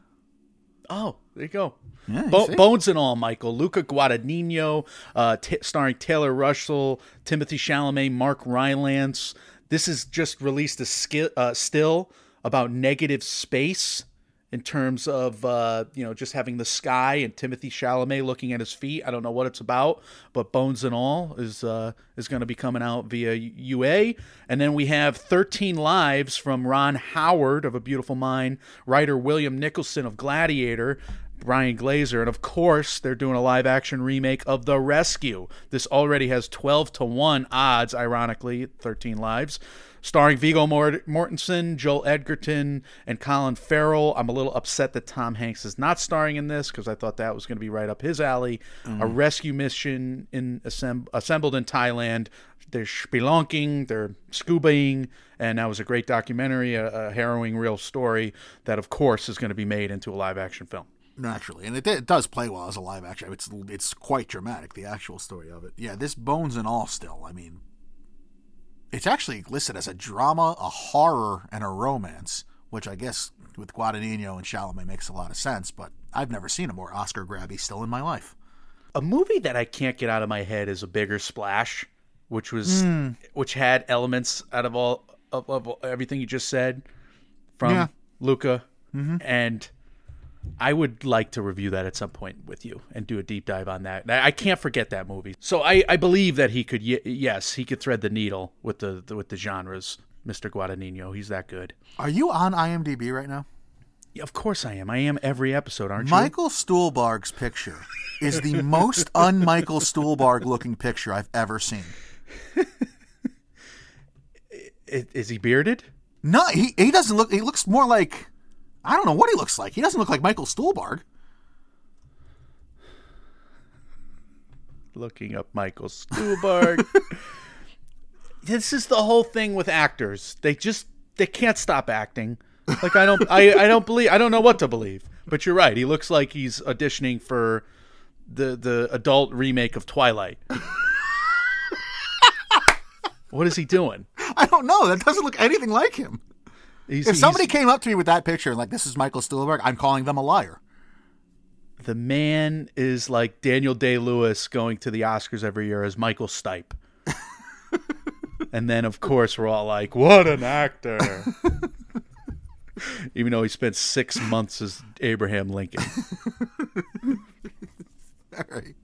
Oh, there you go. Yeah, you Bo- Bones and all, Michael. Luca Guadagnino, uh, t- starring Taylor Russell, Timothée Chalamet, Mark Rylance. This is just released a sk- uh, still about negative space in terms of uh, you know just having the sky and Timothée Chalamet looking at his feet. I don't know what it's about, but Bones and All is uh, is going to be coming out via UA, and then we have 13 Lives from Ron Howard of A Beautiful Mind, writer William Nicholson of Gladiator. Brian Grazer, and of course, they're doing a live action remake of The Rescue. This already has 12 to 1 odds, ironically, 13 lives starring Viggo Mortensen, Joel Edgerton, and Colin Farrell. I'm a little upset that Tom Hanks is not starring in this because I thought that was going to be right up his alley. Mm. A rescue mission in assemb- assembled in Thailand. They're spelunking, they're scubaing, and that was a great documentary, a, a harrowing real story that, of course, is going to be made into a live action film naturally, and it, it, does play well as a live action. It's it's quite dramatic, the actual story of it. Yeah, this bones and all still. I mean, it's actually listed as a drama, a horror, and a romance, which I guess with Guadagnino and Chalamet makes a lot of sense. But I've never seen a more Oscar grabby still in my life. A movie that I can't get out of my head is a bigger splash, which was mm. which had elements out of all of, of everything you just said from yeah. Luca mm-hmm. and I would like to review that at some point with you and do a deep dive on that. I can't forget that movie. So I, I believe that he could yes he could thread the needle with the, the with the genres. Mr. Guadagnino, he's that good. Are you on IMDb right now? Of course I am. I am every episode, aren't you? Michael Stuhlbarg's picture is the most un-Michael Stuhlbarg looking picture I've ever seen. you? Is he bearded? No, he he doesn't look. He looks more like I don't know what he looks like. He doesn't look like Michael Stuhlbarg. Looking up Michael Stuhlbarg. this is the whole thing with actors. They just they can't stop acting. Like I don't I, I don't believe I don't know what to believe. But you're right. He looks like he's auditioning for the the adult remake of Twilight. what is he doing? I don't know. That doesn't look anything like him. He's, If somebody came up to me with that picture and like this is Michael Stuhlbarg, I'm calling them a liar. the man is like Daniel Day Lewis going to the Oscars every year as Michael Stipe. and then of course we're all like, What an actor Even though he spent six months as Abraham Lincoln. All right.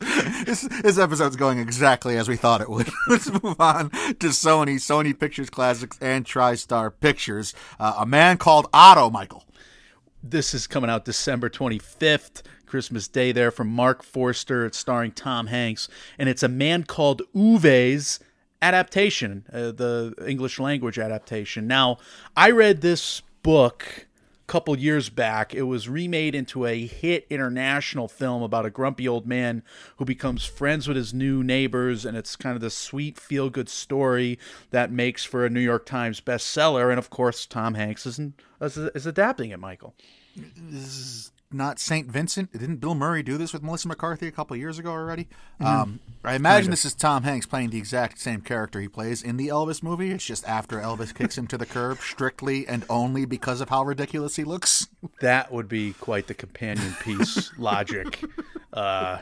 This, this episode's going exactly as we thought it would. Let's move on to Sony, Sony Pictures Classics, and TriStar Pictures. Uh, a man called Otto, Michael. This is coming out December 25th, Christmas Day there from Mark Forster. It's starring Tom Hanks. And it's a man called Ove's adaptation, uh, the English language adaptation. Now, I read this book couple years back. It was remade into a hit international film about a grumpy old man who becomes friends with his new neighbors. And it's kind of this sweet, feel good story that makes for a New York Times bestseller. And of course, Tom Hanks is, is, is adapting it, Michael. Not St. Vincent. Didn't Bill Murray do this with Melissa McCarthy a couple years ago already? Um, I imagine this is Tom Hanks playing the exact same character he plays in the Elvis movie. It's just after Elvis kicks him to the curb, strictly and only because of how ridiculous he looks. That would be quite the companion piece logic uh,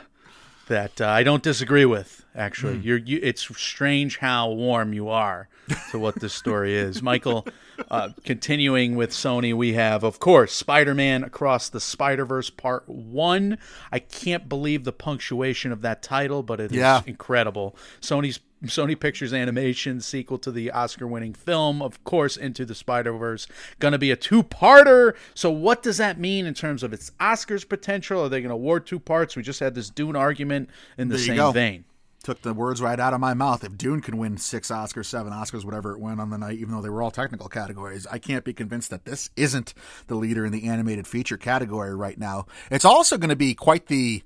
that uh, I don't disagree with. Actually, You're, you, it's strange how warm you are to what this story is, Michael. Uh, continuing with Sony, we have, of course, Spider-Man Across the Spider-Verse Part One. I can't believe the punctuation of that title, but it is Yeah. incredible. Sony's Sony Pictures Animation sequel to the Oscar-winning film, of course, Into the Spider-Verse, going to be a two-parter. So, what does that mean in terms of its Oscars potential? Are they going to award two parts? We just had this Dune argument in the same go. vein. Took the words right out of my mouth. If Dune can win six Oscars, seven Oscars, whatever it went on the night, even though they were all technical categories, I can't be convinced that this isn't the leader in the animated feature category right now. It's also going to be quite the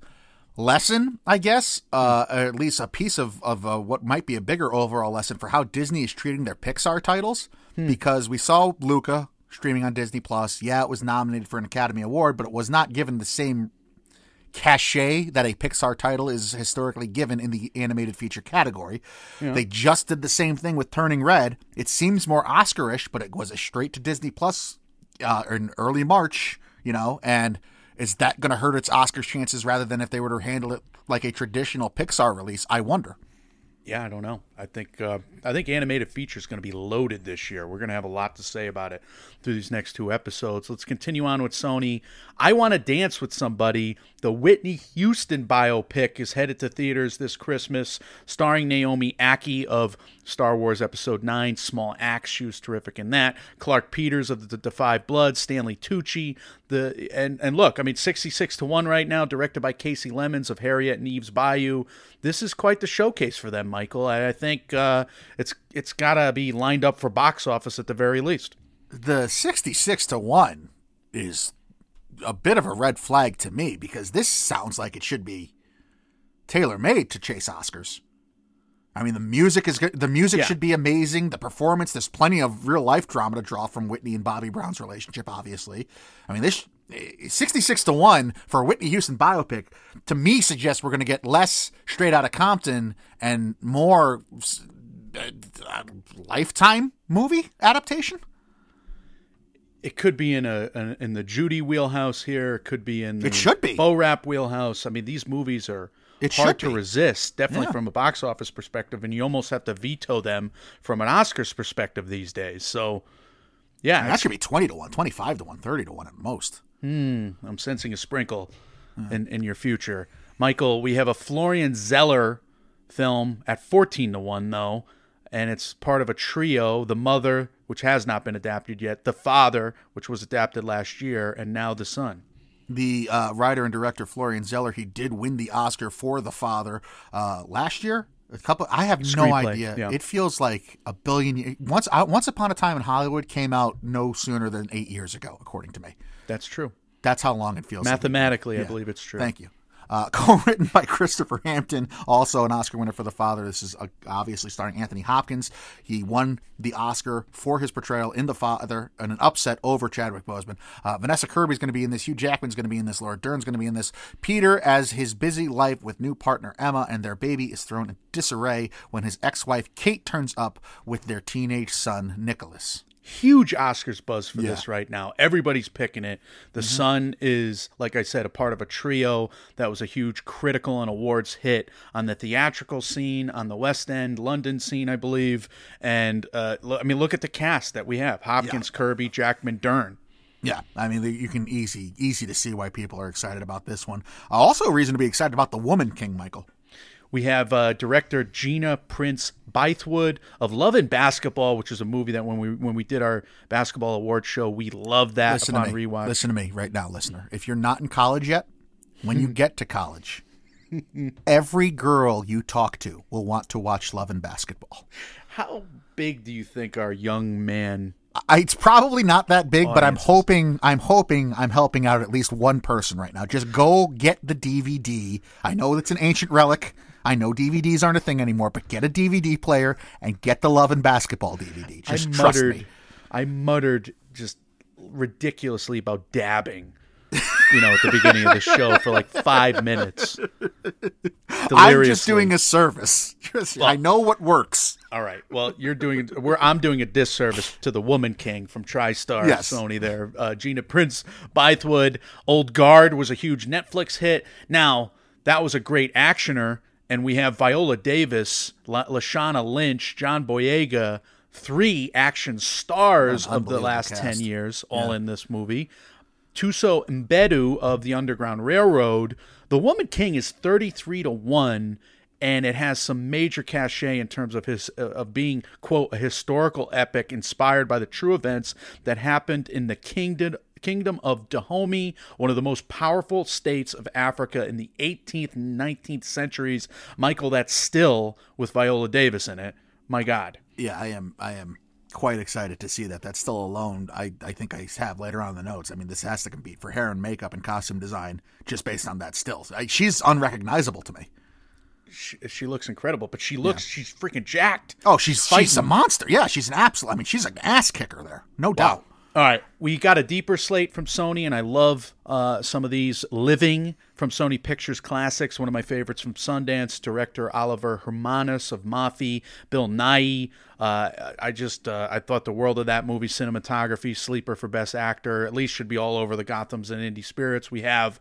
lesson, I guess, uh, or at least a piece of, of uh, what might be a bigger overall lesson for how Disney is treating their Pixar titles. Because we saw Luca streaming on Disney Plus. Yeah, it was nominated for an Academy Award, but it was not given the same cachet that a Pixar title is historically given in the animated feature category. They just did the same thing with Turning Red. It seems more Oscarish, but it was a straight to Disney Plus uh, in early March, you know, and is that going to hurt its Oscars chances rather than if they were to handle it like a traditional Pixar release? I wonder. Yeah, I don't know. I think uh, I think animated feature is going to be loaded this year. We're going to have a lot to say about it through these next two episodes. Let's continue on with Sony. I want to dance with somebody. The Whitney Houston biopic is headed to theaters this Christmas, starring Naomi Ackie of Star Wars Episode Nine, Small Axe. She was terrific in that. Clarke Peters of the, the Five Bloods, Stanley Tucci. The and and look, I mean, sixty-six to one right now, directed by Kasi Lemmons of Harriet and Eve's Bayou. This is quite the showcase for them, Michael. I, I think uh, it's it's got to be lined up for box office at the very least. The 66 to 1 is a bit of a red flag to me because this sounds like it should be tailor made to chase Oscars. I mean, the music is good. The music Yeah. should be amazing. The performance, there's plenty of real life drama to draw from Whitney and Bobby Brown's relationship, obviously. I mean, this 66 to 1 for a Whitney Houston biopic to me suggests we're going to get less straight out of Compton and more uh, lifetime movie adaptation. It could be in a, an in the Judy wheelhouse here. It could be in the It should be. Bo Rap wheelhouse. I mean, these movies are It hard to resist, definitely Yeah. from a box office perspective, and you almost have to veto them from an Oscars perspective these days. So, yeah, that should be 20 to 1, 25 to 1, 30 to 1 at most. Hmm, I'm sensing a sprinkle in, in your future. Michael, we have a Florian Zeller film at 14 to 1, though, and it's part of a trio the mother, which has not been adapted yet, The Father, which was adapted last year, and now The Son the uh, writer and director Florian Zeller, he did win the Oscar for The Father uh, last year. A couple, I have no idea. Yeah. It feels like a billion. Once, uh, Once Upon a Time in Hollywood came out no sooner than eight years ago, according to me. That's true. That's how long it feels. Mathematically, like. I believe it's true. Thank you. Uh, co-written by Christopher Hampton, also an Oscar winner for The Father. This is uh, obviously starring Anthony Hopkins. He won the Oscar for his portrayal in The Father in an upset over Chadwick Boseman. Uh, Vanessa Kirby's going to be in this. Hugh Jackman's going to be in this. Laura Dern's going to be in this. Peter, as his busy life with new partner Emma and their baby is thrown in disarray when his ex-wife Kate turns up with their teenage son Nicholas huge Oscars buzz for yeah. this right now. Everybody's picking it. The mm-hmm. Son is, like I said, a part of a trio that was a huge critical and awards hit on the theatrical scene, on the West End, London scene, I believe. And uh, I mean, look at the cast that we have: Hopkins, yeah. Kirby, Jackman, Dern. Yeah, I mean, you can easy easy to see why people are excited about this one. Also, a reason to be excited about the Woman King, Michael. We have uh, director Gina Prince Bythewood of Love and Basketball, which is a movie that when we when we did our basketball award show, we loved that Listen upon to me. rewatch. Listen to me right now, listener. If you're not in college yet, when you get to college, every girl you talk to will want to watch Love and Basketball. How big do you think our young man it's probably not that big, but I'm hoping I'm hoping I'm helping out at least one person right now. Just go get the DVD. I know it's an ancient relic. I know DVDs aren't a thing anymore, but get a DVD player and get the Love and Basketball DVD. Just I trust muttered, me. I muttered just ridiculously about dabbing. you know, at the beginning of the show for like five minutes. I'm just doing a service. Just, well, I know what works. All right. Well, you're doing. We're. I'm doing a disservice to the Woman King from TriStar yes. Sony. There, uh, Gina Prince Bythewood. Old Guard was a huge Netflix hit. Now that was a great actioner and we have Viola Davis, La- Lashana Lynch, John Boyega, three action stars of the last cast. 10 years, all yeah. in this movie. Thuso Mbedu of the Underground Railroad. The Woman King is 33 to 1 and it has some major cachet in terms of his uh, of being quote a historical epic inspired by the true events that happened in the kingdom kingdom of Dahomey, one of the most powerful states of Africa in the 18th and 19th centuries. Michael, that's still with Viola Davis in it. My God. Yeah, I am. I am quite excited to see that. That's still alone. I, I think I have later on in the notes. I mean, this has to compete for hair and makeup and costume design just based on that still. I, she's unrecognizable to me. She, she, looks incredible, but she looks yeah. she's freaking jacked. Oh, she's Fighting. she's a monster. Yeah, she's an absolute. I mean, she's an ass kicker there, no wow. doubt. All right, we got a deeper slate from Sony, and I love uh, some of these. Living from Sony Pictures Classics, one of my favorites from Sundance. Director Oliver Hermanus of Moffie, Bill Nighy. Uh, I just uh, I thought the world of that movie. Cinematography, sleeper for Best Actor. At least should be all over the Gotham's and Indie Spirits. We have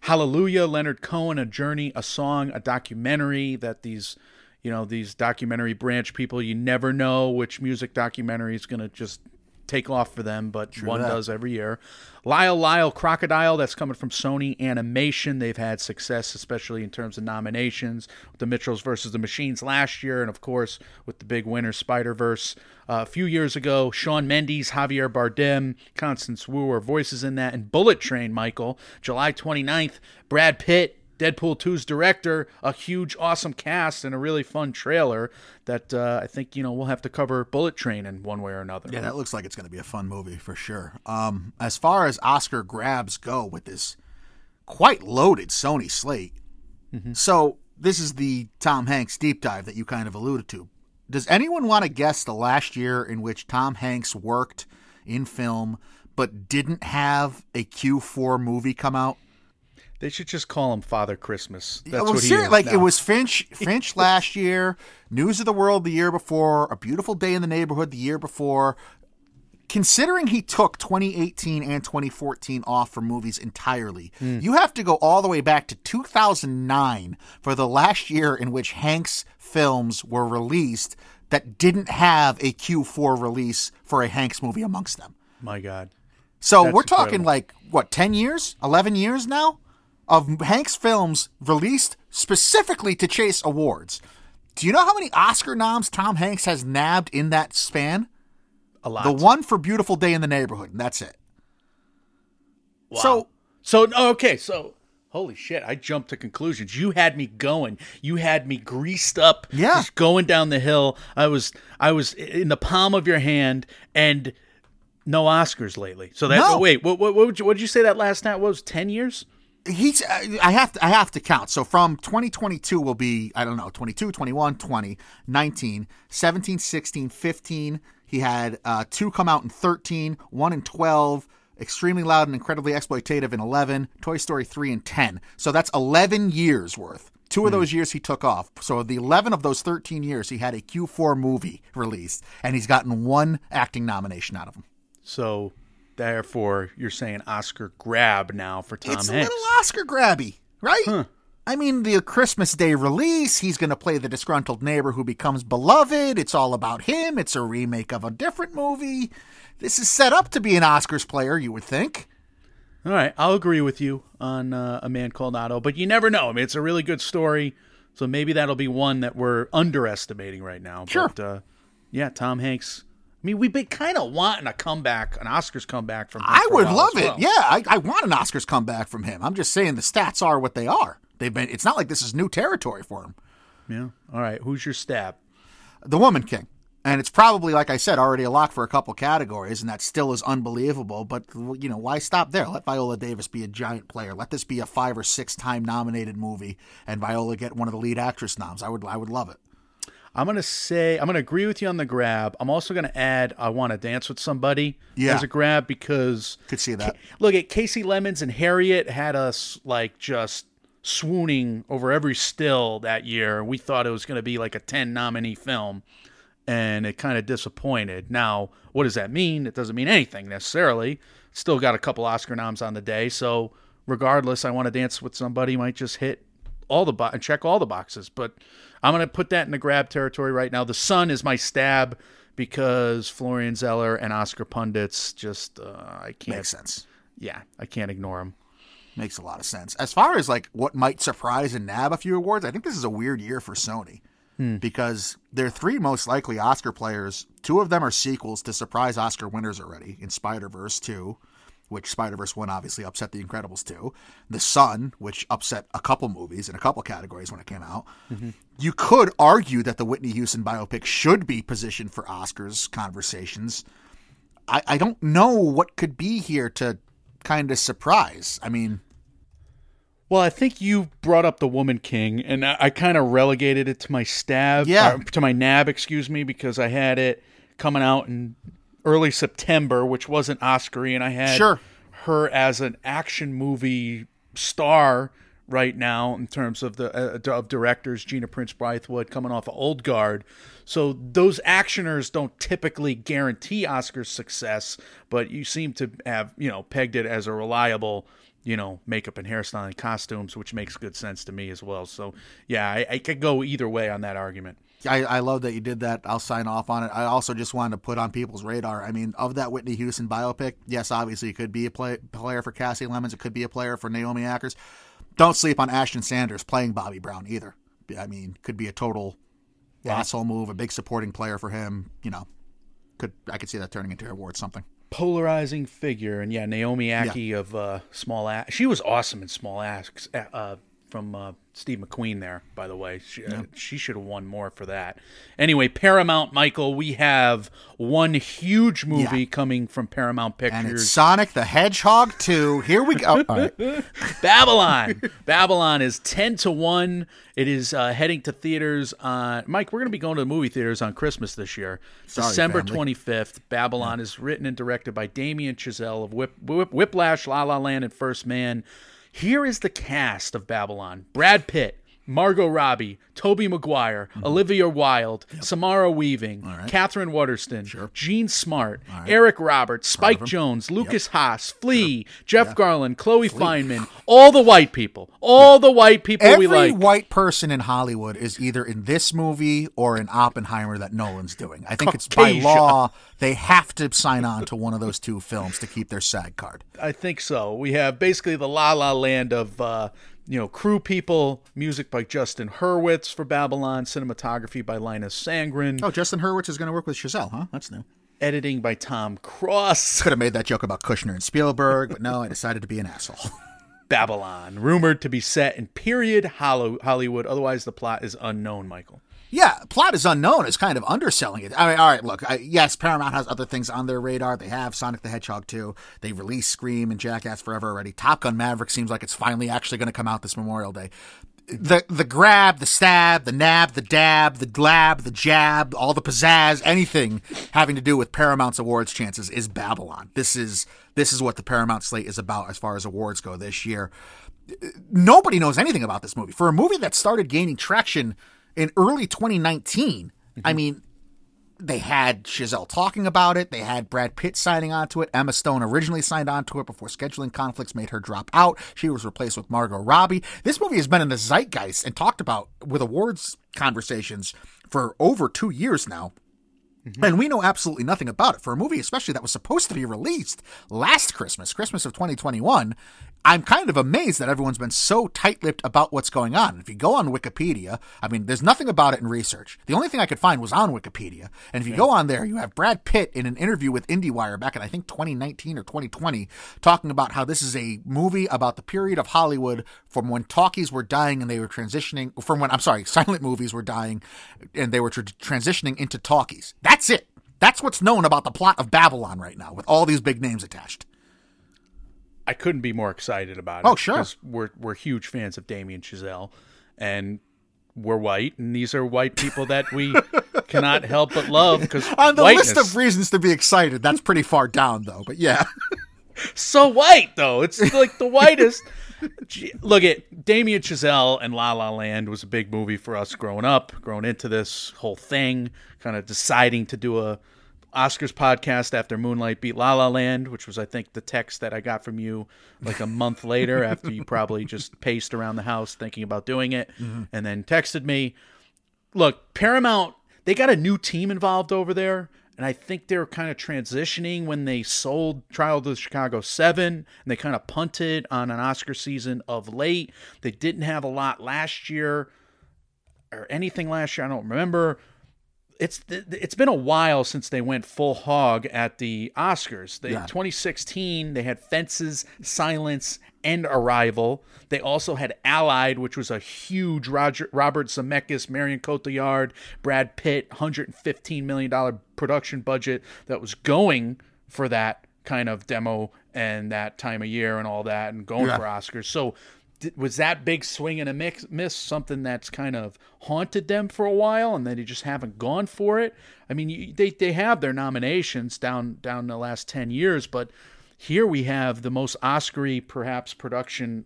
Hallelujah, Leonard Cohen, a journey, a song, a documentary that these you know these documentary branch people you never know which music documentary is going to just take off for them, but True one that. does every year. Lyle Lyle Crocodile, that's coming from Sony Animation. They've had success, especially in terms of nominations, with the Mitchells versus the Machines last year, and of course with the big winner Spider Verse uh, a few years ago. Shawn Mendes, Javier Bardem, Constance Wu are voices in that, and Bullet Train, Michael, July 29th. Brad Pitt, Deadpool 2's director, a huge, awesome cast, and a really fun trailer that uh, I think, you know, we'll have to cover Bullet Train in one way or another. Yeah, that looks like it's going to be a fun movie for sure. Um, as far as Oscar grabs go with this quite loaded Sony slate, mm-hmm. so this is the Tom Hanks deep dive that you kind of alluded to. Does anyone want to guess the last year in which Tom Hanks worked in film but didn't have a Q4 movie come out? They should just call him Father Christmas. That's well, what he is like now. it was Finch, Finch last year, News of the World the year before, A Beautiful Day in the Neighborhood the year before. Considering he took 2018 and 2014 off for movies entirely, mm. you have to go all the way back to 2009 for the last year in which Hanks films were released that didn't have a Q4 release for a Hanks movie amongst them. My God. So That's we're talking incredible. like what, 10 years? 11 years now? Of Hank's films released specifically to chase awards. Do you know how many Oscar noms Tom Hanks has nabbed in that span? A lot. The one for Beautiful Day in the Neighborhood, and that's it. Wow. So So oh, okay, so holy shit, I jumped to conclusions. You had me going. You had me greased up. Yeah. Just going down the hill. I was I was in the palm of your hand and no Oscars lately. So that No. wait, what what what would you, what did you say that last night was 10 years? He's I have to I have to count. So from 2022 will be I don't know, 22, 21, 20, 19, 17, 16, 15. He had uh, two come out in 13, one in 12, extremely loud and incredibly exploitative in 11, Toy Story 3 and 10. So that's 11 years worth. Two of those years he took off. So the 11 of those 13 years he had a Q4 movie released and he's gotten one acting nomination out of them. So therefore you're saying Oscar grab now for Tom it's a Hanks. little Oscar grabby, right? I mean, the Christmas Day release, he's going to play the disgruntled neighbor who becomes beloved. It's all about him. It's a remake of a different movie. This is set up to be an Oscars player, you would think. All right, I'll agree with you on uh, a man called Otto, but you never know. I mean, it's a really good story, so maybe that'll be one that we're underestimating right now. Sure. But, uh, yeah, Tom Hanks. I mean, we've been kind of wanting a comeback, an Oscars comeback from. Him I would love it. well. Yeah, I, I want an Oscars comeback from him. I'm just saying the stats are what they are. They've been. It's not like this is new territory for him. Yeah. All right. Who's your stab? The Woman King. And it's probably, like I said, already a lock for a couple categories, and that still is unbelievable. But, you know, why stop there? Let Viola Davis be a giant player. Let this be a five or six time nominated movie, and Viola get one of the lead actress noms. I would, I would love it. I'm gonna say I'm gonna agree with you on the grab. I'm also gonna add I want to dance with somebody Yeah. as a grab because Could see that. look at Kasi Lemmons and Harriet had us like just swooning over every still that year. We thought it was going to be like a 10 nominee film and it kind of disappointed. Now, what does that mean? It doesn't mean anything necessarily. Still got a couple Oscar noms on the day, so regardless, I want to dance with somebody might just hit all the bo- check all the boxes, but I'm going to put that in the grab territory right now. The Son is my stab because Florian Zeller and Oscar pundits just uh, I can't Makes sense. yeah, I can't ignore them. Makes a lot of sense. As far as like what might surprise and nab a few awards, I think this is a weird year for Sony because their three most likely Oscar players, two of them are sequels to surprise Oscar winners already in Spider Verse 2, which Spider Verse 1 obviously upset The Incredibles 2, The Son, which upset a couple movies in a couple categories when it came out. You could argue that the Whitney Houston biopic should be positioned for Oscars conversations. I, I don't know what could be here to kind of surprise. I mean, Well, I think you brought up the Woman King, and I, I kind of relegated it to my stab, Yeah. uh, to my nab, excuse me, because I had it coming out in early September, which wasn't Oscar-y, and I had Sure. her as an action movie star right now in terms of the uh, of directors Gina Prince Bythewood coming off of Old Guard. So those actioners don't typically guarantee Oscar success, but you seem to have, you know, pegged it as a reliable, you know, makeup and hairstyling costumes, which makes good sense to me as well. So yeah, I, I could go either way on that argument. I, I love that you did that. I'll sign off on it. I also just wanted to put on people's radar. I mean, of that Whitney Houston biopic, yes, obviously it could be a play, player for Kasi Lemmons. It could be a player for Naomi Ackie. Don't sleep on Ashton Sanders playing Bobby Brown either. I mean, could be a total asshole move, a big supporting player for him. You know, could I could see that turning into an award something. polarizing figure, and yeah, Naomi Ackie of uh, Small Axe. She was awesome in Small Axe uh, from uh, Steve McQueen. There, by the way, she, uh, she should have won more for that. Anyway, Paramount, Michael, we have one huge movie Yeah. coming from Paramount And it's Pictures. Sonic the Hedgehog 2. Here we go. Right. Babylon. Babylon is ten to one. It is uh, heading to theaters on. Mike, we're going to be going to the movie theaters on Christmas this year, Sorry, December family. twenty fifth. Babylon is written and directed by Damien Chazelle of Whip, Whip, Whiplash, La La Land, and First Man. Here is the cast of Babylon: Brad Pitt. Margot Robbie, Tobey Maguire, Olivia Wilde, Samara Weaving, Katherine Waterston, Jean Smart, Eric Roberts, Spike Jonze, Lukas Haas, Flea, Jeff Garlin, Chloe Fineman, all the white people, all the white people Every we like. white person in Hollywood is either in this movie or in Oppenheimer that Nolan's doing. I think it's by law they have to sign on to one of those two films to keep their SAG card. I think so. We have basically the La La Land of uh, you know crew people, music by Justin Hurwitz for Babylon, cinematography by Linus Sandgren. Oh, Justin Hurwitz is going to work with Chazelle, huh? That's new. editing by Tom Cross. Could have made that joke about Kushner and Spielberg, but no, I decided to be an asshole. Babylon, rumored to be set in period Hollywood. Otherwise, the plot is unknown, Michael. Yeah, plot is unknown is kind of underselling it. I mean, all right, look, I, yes, Paramount has other things on their radar. They have Sonic the Hedgehog 2. They released Scream and Jackass Forever already. Top Gun Maverick seems like it's finally actually going to come out this Memorial Day. The the grab, the stab, the nab, the dab, the glab, the jab, all the pizzazz, anything having to do with Paramount's awards chances is Babylon. This is this is what the Paramount slate is about as far as awards go this year. Nobody knows anything about this movie. For a movie that started gaining traction in early 2019, mm-hmm. I mean, they had Chazelle talking about it. They had Brad Pitt signing onto it. Emma Stone originally signed onto it before scheduling conflicts made her drop out. She was replaced with Margot Robbie. This movie has been in the zeitgeist and talked about with awards conversations for over two years now. Mm-hmm. And we know absolutely nothing about it. For a movie, especially that was supposed to be released last Christmas, Christmas of 2021, I'm kind of amazed that everyone's been so tight lipped about what's going on. If you go on Wikipedia, I mean, there's nothing about it in research. The only thing I could find was on Wikipedia. And if you yeah. go on there, you have Brad Pitt in an interview with IndieWire back in, I think, 2019 or 2020, talking about how this is a movie about the period of Hollywood from when talkies were dying and they were transitioning, from when, I'm sorry, silent movies were dying and they were tra- transitioning into talkies. That's it. That's what's known about the plot of Babylon right now, with all these big names attached. I couldn't be more excited about oh, it. Oh, sure. Because we're we're huge fans of Damien Chazelle, and we're white, and these are white people that we cannot help but love. Because on the whiteness. list of reasons to be excited, that's pretty far down, though. But yeah, so white though. It's like the whitest. Look at Damien Chazelle and La La Land was a big movie for us growing up, growing into this whole thing, kind of deciding to do a Oscars podcast after Moonlight beat La La Land, which was I think the text that I got from you like a month later after you probably just paced around the house thinking about doing it mm-hmm. and then texted me. Look, Paramount, they got a new team involved over there and I think they were kind of transitioning when they sold Trial the Chicago 7 and they kind of punted on an Oscar season of late. They didn't have a lot last year or anything last year, I don't remember it's it's been a while since they went full hog at the Oscars. They, yeah. 2016 they had Fences, Silence, and Arrival. They also had Allied, which was a huge Roger, Robert Zemeckis, Marion Cotillard, Brad Pitt, 115 million dollar production budget that was going for that kind of demo and that time of year and all that and going yeah. for Oscars. So was that big swing and a mix, miss something that's kind of haunted them for a while and they just haven't gone for it? I mean, you, they they have their nominations down down the last 10 years, but here we have the most Oscary perhaps production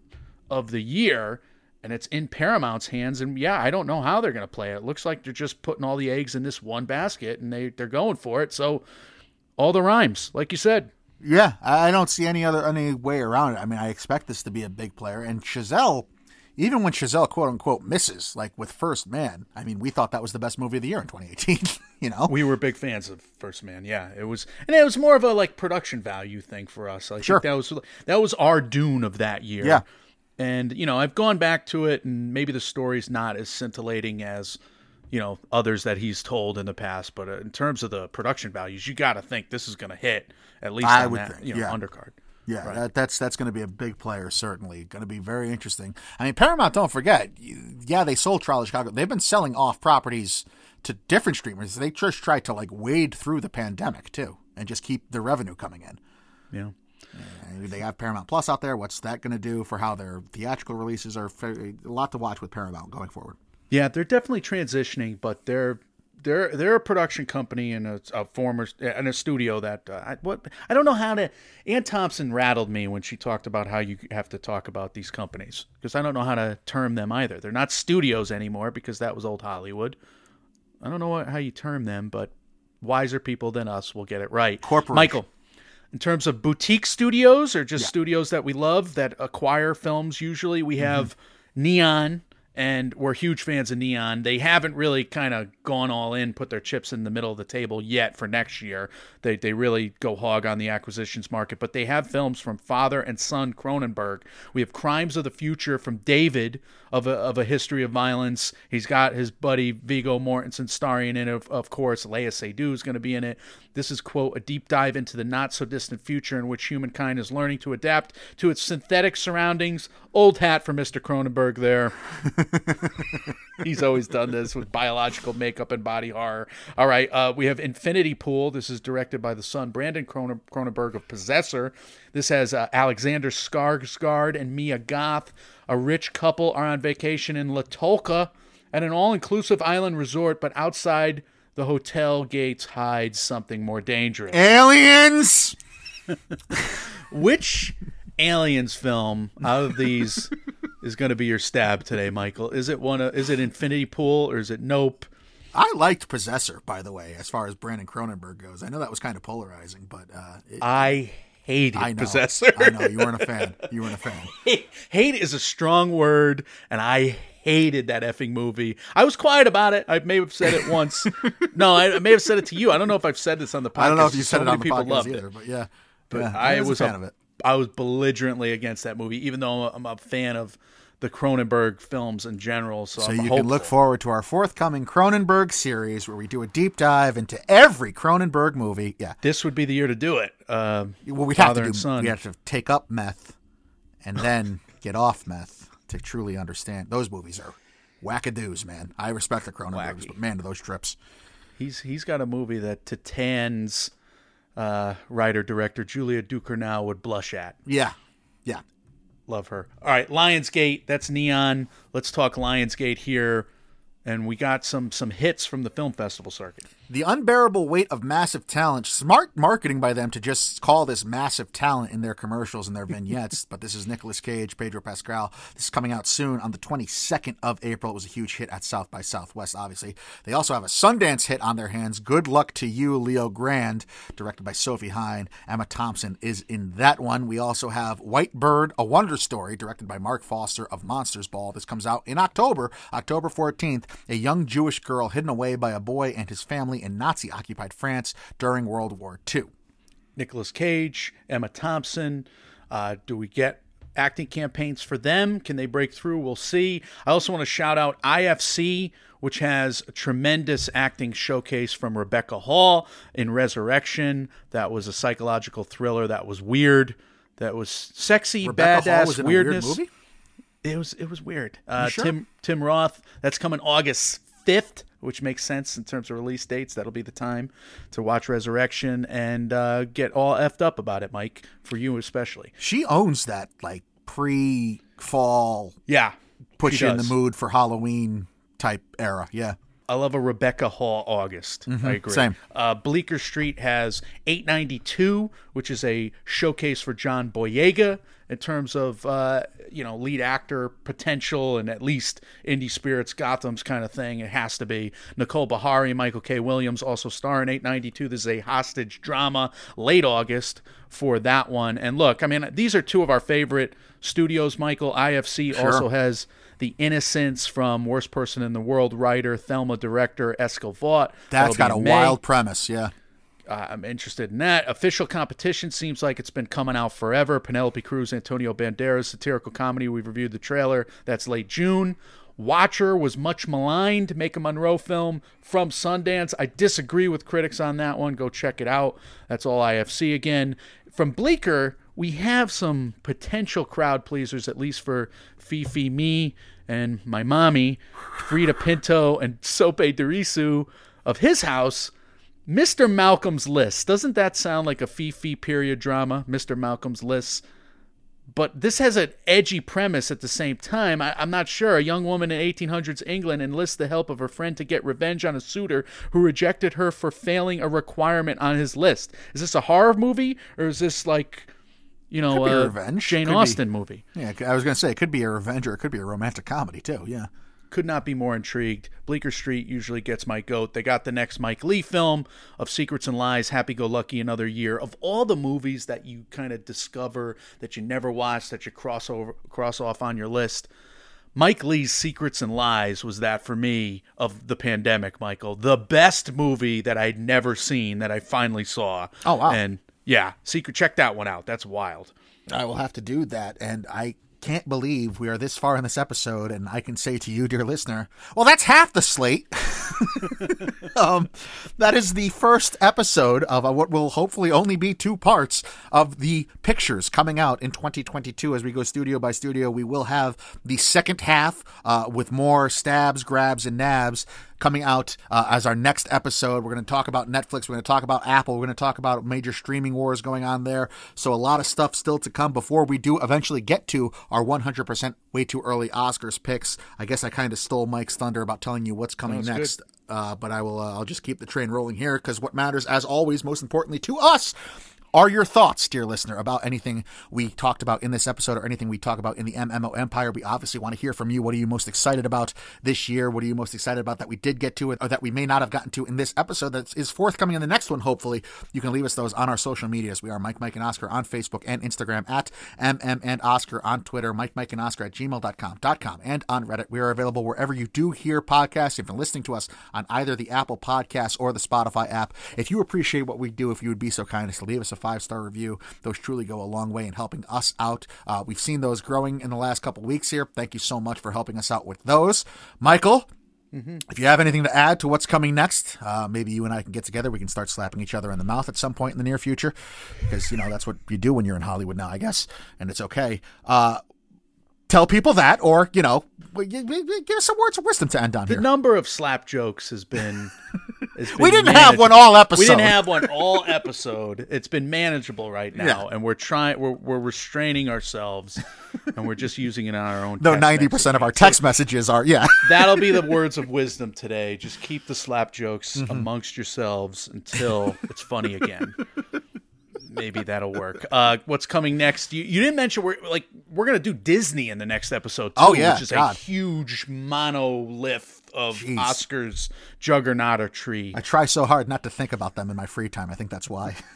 of the year and it's in Paramount's hands and yeah, I don't know how they're going to play it. It looks like they're just putting all the eggs in this one basket and they they're going for it. So all the rhymes, like you said. Yeah, I don't see any other any way around it. I mean, I expect this to be a big player, and Chazelle, even when Chazelle quote unquote misses, like with First Man, I mean, we thought that was the best movie of the year in 2018. you know, we were big fans of First Man. Yeah, it was, and it was more of a like production value thing for us. I sure. that was that was our Dune of that year. Yeah, and you know, I've gone back to it, and maybe the story's not as scintillating as you know others that he's told in the past. But uh, in terms of the production values, you got to think this is going to hit at least I would that think, you know, yeah. undercard. Yeah, right. that, that's that's going to be a big player. Certainly, going to be very interesting. I mean, Paramount. Don't forget, yeah, they sold Trial of Chicago. They've been selling off properties to different streamers. They just tried to like wade through the pandemic too, and just keep the revenue coming in. Yeah. They have Paramount Plus out there. What's that going to do for how their theatrical releases are? A lot to watch with Paramount going forward. Yeah, they're definitely transitioning, but they're they're they're a production company and a, a former and a studio that uh, I, what I don't know how to. Anne Thompson rattled me when she talked about how you have to talk about these companies because I don't know how to term them either. They're not studios anymore because that was old Hollywood. I don't know what, how you term them, but wiser people than us will get it right. Corporate Michael, in terms of boutique studios or just yeah. studios that we love that acquire films, usually we mm-hmm. have mm-hmm. Neon and we're huge fans of Neon. They haven't really kind of gone all in, put their chips in the middle of the table yet for next year. They they really go hog on the acquisitions market, but they have films from father and son Cronenberg. We have Crimes of the Future from David of a, of a history of violence. He's got his buddy Viggo Mortensen starring in it, of, of course. Léa Seydoux is going to be in it. This is, quote, a deep dive into the not so distant future in which humankind is learning to adapt to its synthetic surroundings. Old hat for Mr. Cronenberg there. He's always done this with biological makeup and body horror. All right, uh, we have Infinity Pool. This is directed by the son Brandon Cronenberg of Possessor. This has uh, Alexander Skarsgård and Mia Goth. A rich couple are on vacation in Latolka at an all-inclusive island resort, but outside the hotel gates hides something more dangerous. Aliens. Which aliens film out of these is going to be your stab today, Michael? Is it one? Of, is it Infinity Pool or is it Nope? I liked Possessor, by the way, as far as Brandon Cronenberg goes. I know that was kind of polarizing, but uh, it, I hated I know, Possessor. I know you weren't a fan. You weren't a fan. Hate is a strong word, and I hated that effing movie. I was quiet about it. I may have said it once. no, I, may have said it to you. I don't know if I've said this on the podcast. I don't know if you so said it on the podcast either, it. but yeah. But yeah, I, was, was a fan a, of it. I was belligerently against that movie, even though I'm a fan of the Cronenberg films in general. So, so you hopeful. can look forward to our forthcoming Cronenberg series where we do a deep dive into every Cronenberg movie. Yeah, this would be the year to do it. Uh, well, we'd have to do. We have to take up meth and then get off meth to truly understand. Those movies are wackadoos, man. I respect the Cronenbergs, but man, those trips. He's he's got a movie that Titane uh, writer director Julia Ducournau would blush at. Yeah, yeah, love her. All right, Lionsgate. That's Neon. Let's talk Lionsgate here and we got some some hits from the film festival circuit. The unbearable weight of massive talent. Smart marketing by them to just call this massive talent in their commercials and their vignettes. but this is Nicolas Cage, Pedro Pascal. This is coming out soon on the 22nd of April. It was a huge hit at South by Southwest, obviously. They also have a Sundance hit on their hands. Good luck to you, Leo Grand, directed by Sophie Hyde. Emma Thompson is in that one. We also have White Bird, a Wonder Story, directed by Marc Forster of Monsters Ball. This comes out in October, October 14th a young Jewish girl hidden away by a boy and his family in Nazi occupied France during World War II. Nicolas Cage, Emma Thompson. Uh, do we get acting campaigns for them? Can they break through? We'll see. I also want to shout out IFC, which has a tremendous acting showcase from Rebecca Hall in Resurrection. That was a psychological thriller that was weird, that was sexy, Rebecca badass weirdness. Weird it was it was weird. Uh, sure? Tim Tim Roth. That's coming August fifth, which makes sense in terms of release dates. That'll be the time to watch Resurrection and uh, get all effed up about it, Mike. For you especially. She owns that like pre fall. Yeah, put you in the mood for Halloween type era. Yeah. I love a Rebecca Hall August. Mm-hmm. I agree. Same. Uh, Bleecker Street has 892, which is a showcase for John Boyega in terms of uh, you know lead actor potential and at least indie spirits Gotham's kind of thing. It has to be Nicole Beharie, Michael K. Williams also star in 892. This is a hostage drama, late August for that one. And look, I mean these are two of our favorite studios. Michael IFC sure. also has the Innocents from Worst Person in the World writer, Thelma director Eskil Vogt. That's got a May. wild premise, yeah. Uh, I'm interested in that. Official competition seems like it's been coming out forever. Penelope Cruz, Antonio Banderas, satirical comedy. We've reviewed the trailer. That's late June. Watcher was much maligned. Maika Monroe film from Sundance. I disagree with critics on that one. Go check it out. That's all IFC again. From Bleecker, we have some potential crowd pleasers, at least for Fifi, me, and my mommy, Freida Pinto, and Sope Dirisu of his house. Mr. Malcolm's List. Doesn't that sound like a Fifi period drama? Mr. Malcolm's List. But this has an edgy premise at the same time. I, am not sure. A young woman in 1800s England enlists the help of her friend to get revenge on a suitor who rejected her for failing a requirement on his list. Is this a horror movie or is this like, you know, a uh, revenge Jane could Austen be, movie? Yeah, I was going to say it could be a revenge or it could be a romantic comedy too. Yeah could not be more intrigued. Bleecker Street usually gets my goat. They got the next Mike Leigh film of Secrets and Lies, Happy Go Lucky, another year. Of all the movies that you kind of discover that you never watched, that you cross over cross off on your list, Mike Leigh's Secrets and Lies was that for me of the pandemic, Michael. The best movie that I'd never seen that I finally saw. Oh, wow. And yeah, secret check that one out. That's wild. I will have to do that. And I can't believe we are this far in this episode, and I can say to you, dear listener, well, that's half the slate. um, that is the first episode of what will hopefully only be two parts of the pictures coming out in 2022 as we go studio by studio. We will have the second half uh, with more stabs, grabs, and nabs coming out uh, as our next episode. We're going to talk about Netflix. We're going to talk about Apple. We're going to talk about major streaming wars going on there. So a lot of stuff still to come before we do eventually get to our 100% way too early Oscars picks. I guess I kind of stole Mike's thunder about telling you what's coming next. Uh, but I will. Uh, I'll just keep the train rolling here because what matters, as always, most importantly to us, are your thoughts, dear listener, about anything we talked about in this episode or anything we talk about in the MMO Empire? We obviously want to hear from you. What are you most excited about this year? What are you most excited about that we did get to it or that we may not have gotten to in this episode that is forthcoming in the next one, hopefully? You can leave us those on our social medias. We are Mike, Mike, and Oscar on Facebook and Instagram at MM and Oscar on Twitter, Mike, Mike, and Oscar at gmail.com, .com, and on Reddit. We are available wherever you do hear podcasts. If been listening to us on either the Apple Podcasts or the Spotify app, if you appreciate what we do, if you would be so kind as to leave us a five star review, those truly go a long way in helping us out. Uh, we've seen those growing in the last couple weeks here. Thank you so much for helping us out with those. Michael, Mm-hmm. if you have anything to add to what's coming next, uh, maybe you and I can get together. We can start slapping each other in the mouth at some point in the near future, because you know that's what you do when you're in Hollywood now, I guess, and it's okay. Uh, tell people that, or you know, w- g- g- give us some words of wisdom to end on The here. number of slap jokes has been. has we didn't have one all episode. We didn't have one all episode. It's been manageable right now, Yeah. and we're trying. We're we're restraining ourselves, and we're just using it on our own. No, ninety percent of our text messages are yeah. That'll be the words of wisdom today. Just keep the slap jokes Mm-hmm. amongst yourselves until it's funny again. Maybe that'll work. Uh, what's coming next? You, you didn't mention we're like we're gonna do Disney in the next episode too, Oh, yeah, which is God. a huge monolith of Jeez. Oscars juggernaut or tree. I try so hard not to think about them in my free time. I think that's why.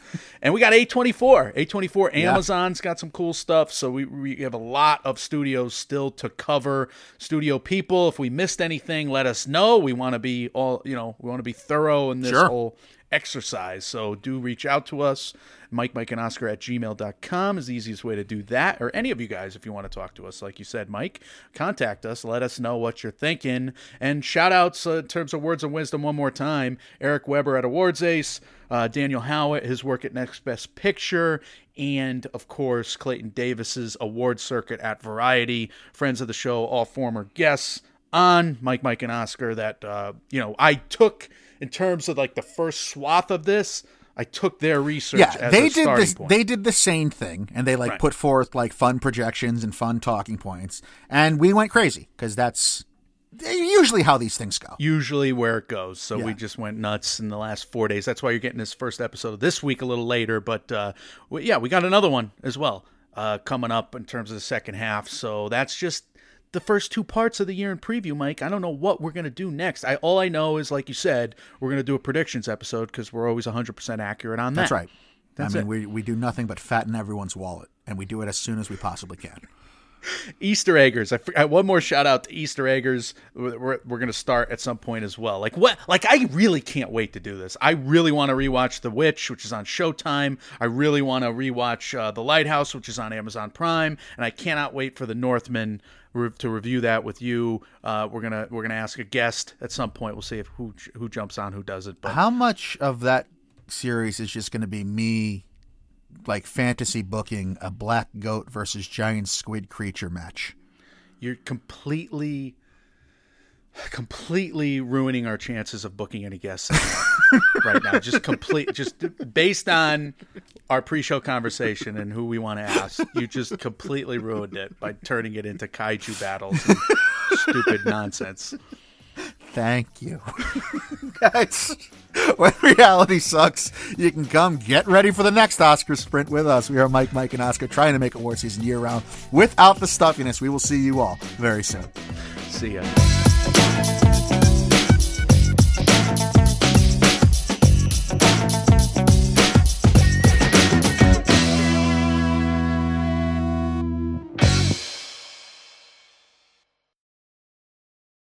And we got A24. A24 Amazon's got some cool stuff. So we, we have a lot of studios still to cover. Studio people, if we missed anything, let us know. We want to be all, you know, we want to be thorough in this Sure. whole exercise. So do reach out to us. Mike, Mike, and Oscar at gmail.com is the easiest way to do that. Or any of you guys, if you want to talk to us, like you said, Mike, contact us. Let us know what you're thinking. And shout outs uh, in terms of words of wisdom one more time Eric Weber at Awards Ace, uh, Daniel Howat, his work at Next Best Picture, and of course, Clayton Davis's award circuit at Variety. Friends of the show, all former guests on Mike, Mike, and Oscar that, uh, you know, I took in terms of like the first swath of this. I took their research yeah, as they a did this. point. They did the same thing, and they like Right. put forth like fun projections and fun talking points, and we went crazy because that's usually how these things go. usually where it goes. So we just went nuts in the last four days. That's why you're getting this first episode of this week a little later. But uh, we, yeah, we got another one as well uh, coming up in terms of the second half. So that's just the first two parts of the year in preview, Mike. I don't know what we're gonna do next. I all I know is, like you said, we're gonna do a predictions episode because we're always 100 percent accurate on that. That's right. That's I mean, it. we we do nothing but fatten everyone's wallet, and we do it as soon as we possibly can. Easter eggers. I forgot one more shout out to Easter eggers. We're, we're, we're gonna start at some point as well. Like what? Like I really can't wait to do this. I really want to rewatch The Witch, which is on Showtime. I really want to rewatch uh, The Lighthouse, which is on Amazon Prime, and I cannot wait for The Northman re- to review that with you. Uh, we're gonna we're gonna ask a guest at some point. We'll see if who who jumps on, who does it. But How much of that series is just going to be me, like fantasy booking a black goat versus giant squid creature match? you're completely completely ruining our chances of booking any guests right now just complete just based on our pre-show conversation and who we want to ask you just completely ruined it by turning it into kaiju battles and stupid nonsense Thank you. Guys, when reality sucks, you can come get ready for the next Oscar sprint with us. We are Mike, Mike, and Oscar trying to make award season year round without the stuffiness. We will see you all very soon. see ya time.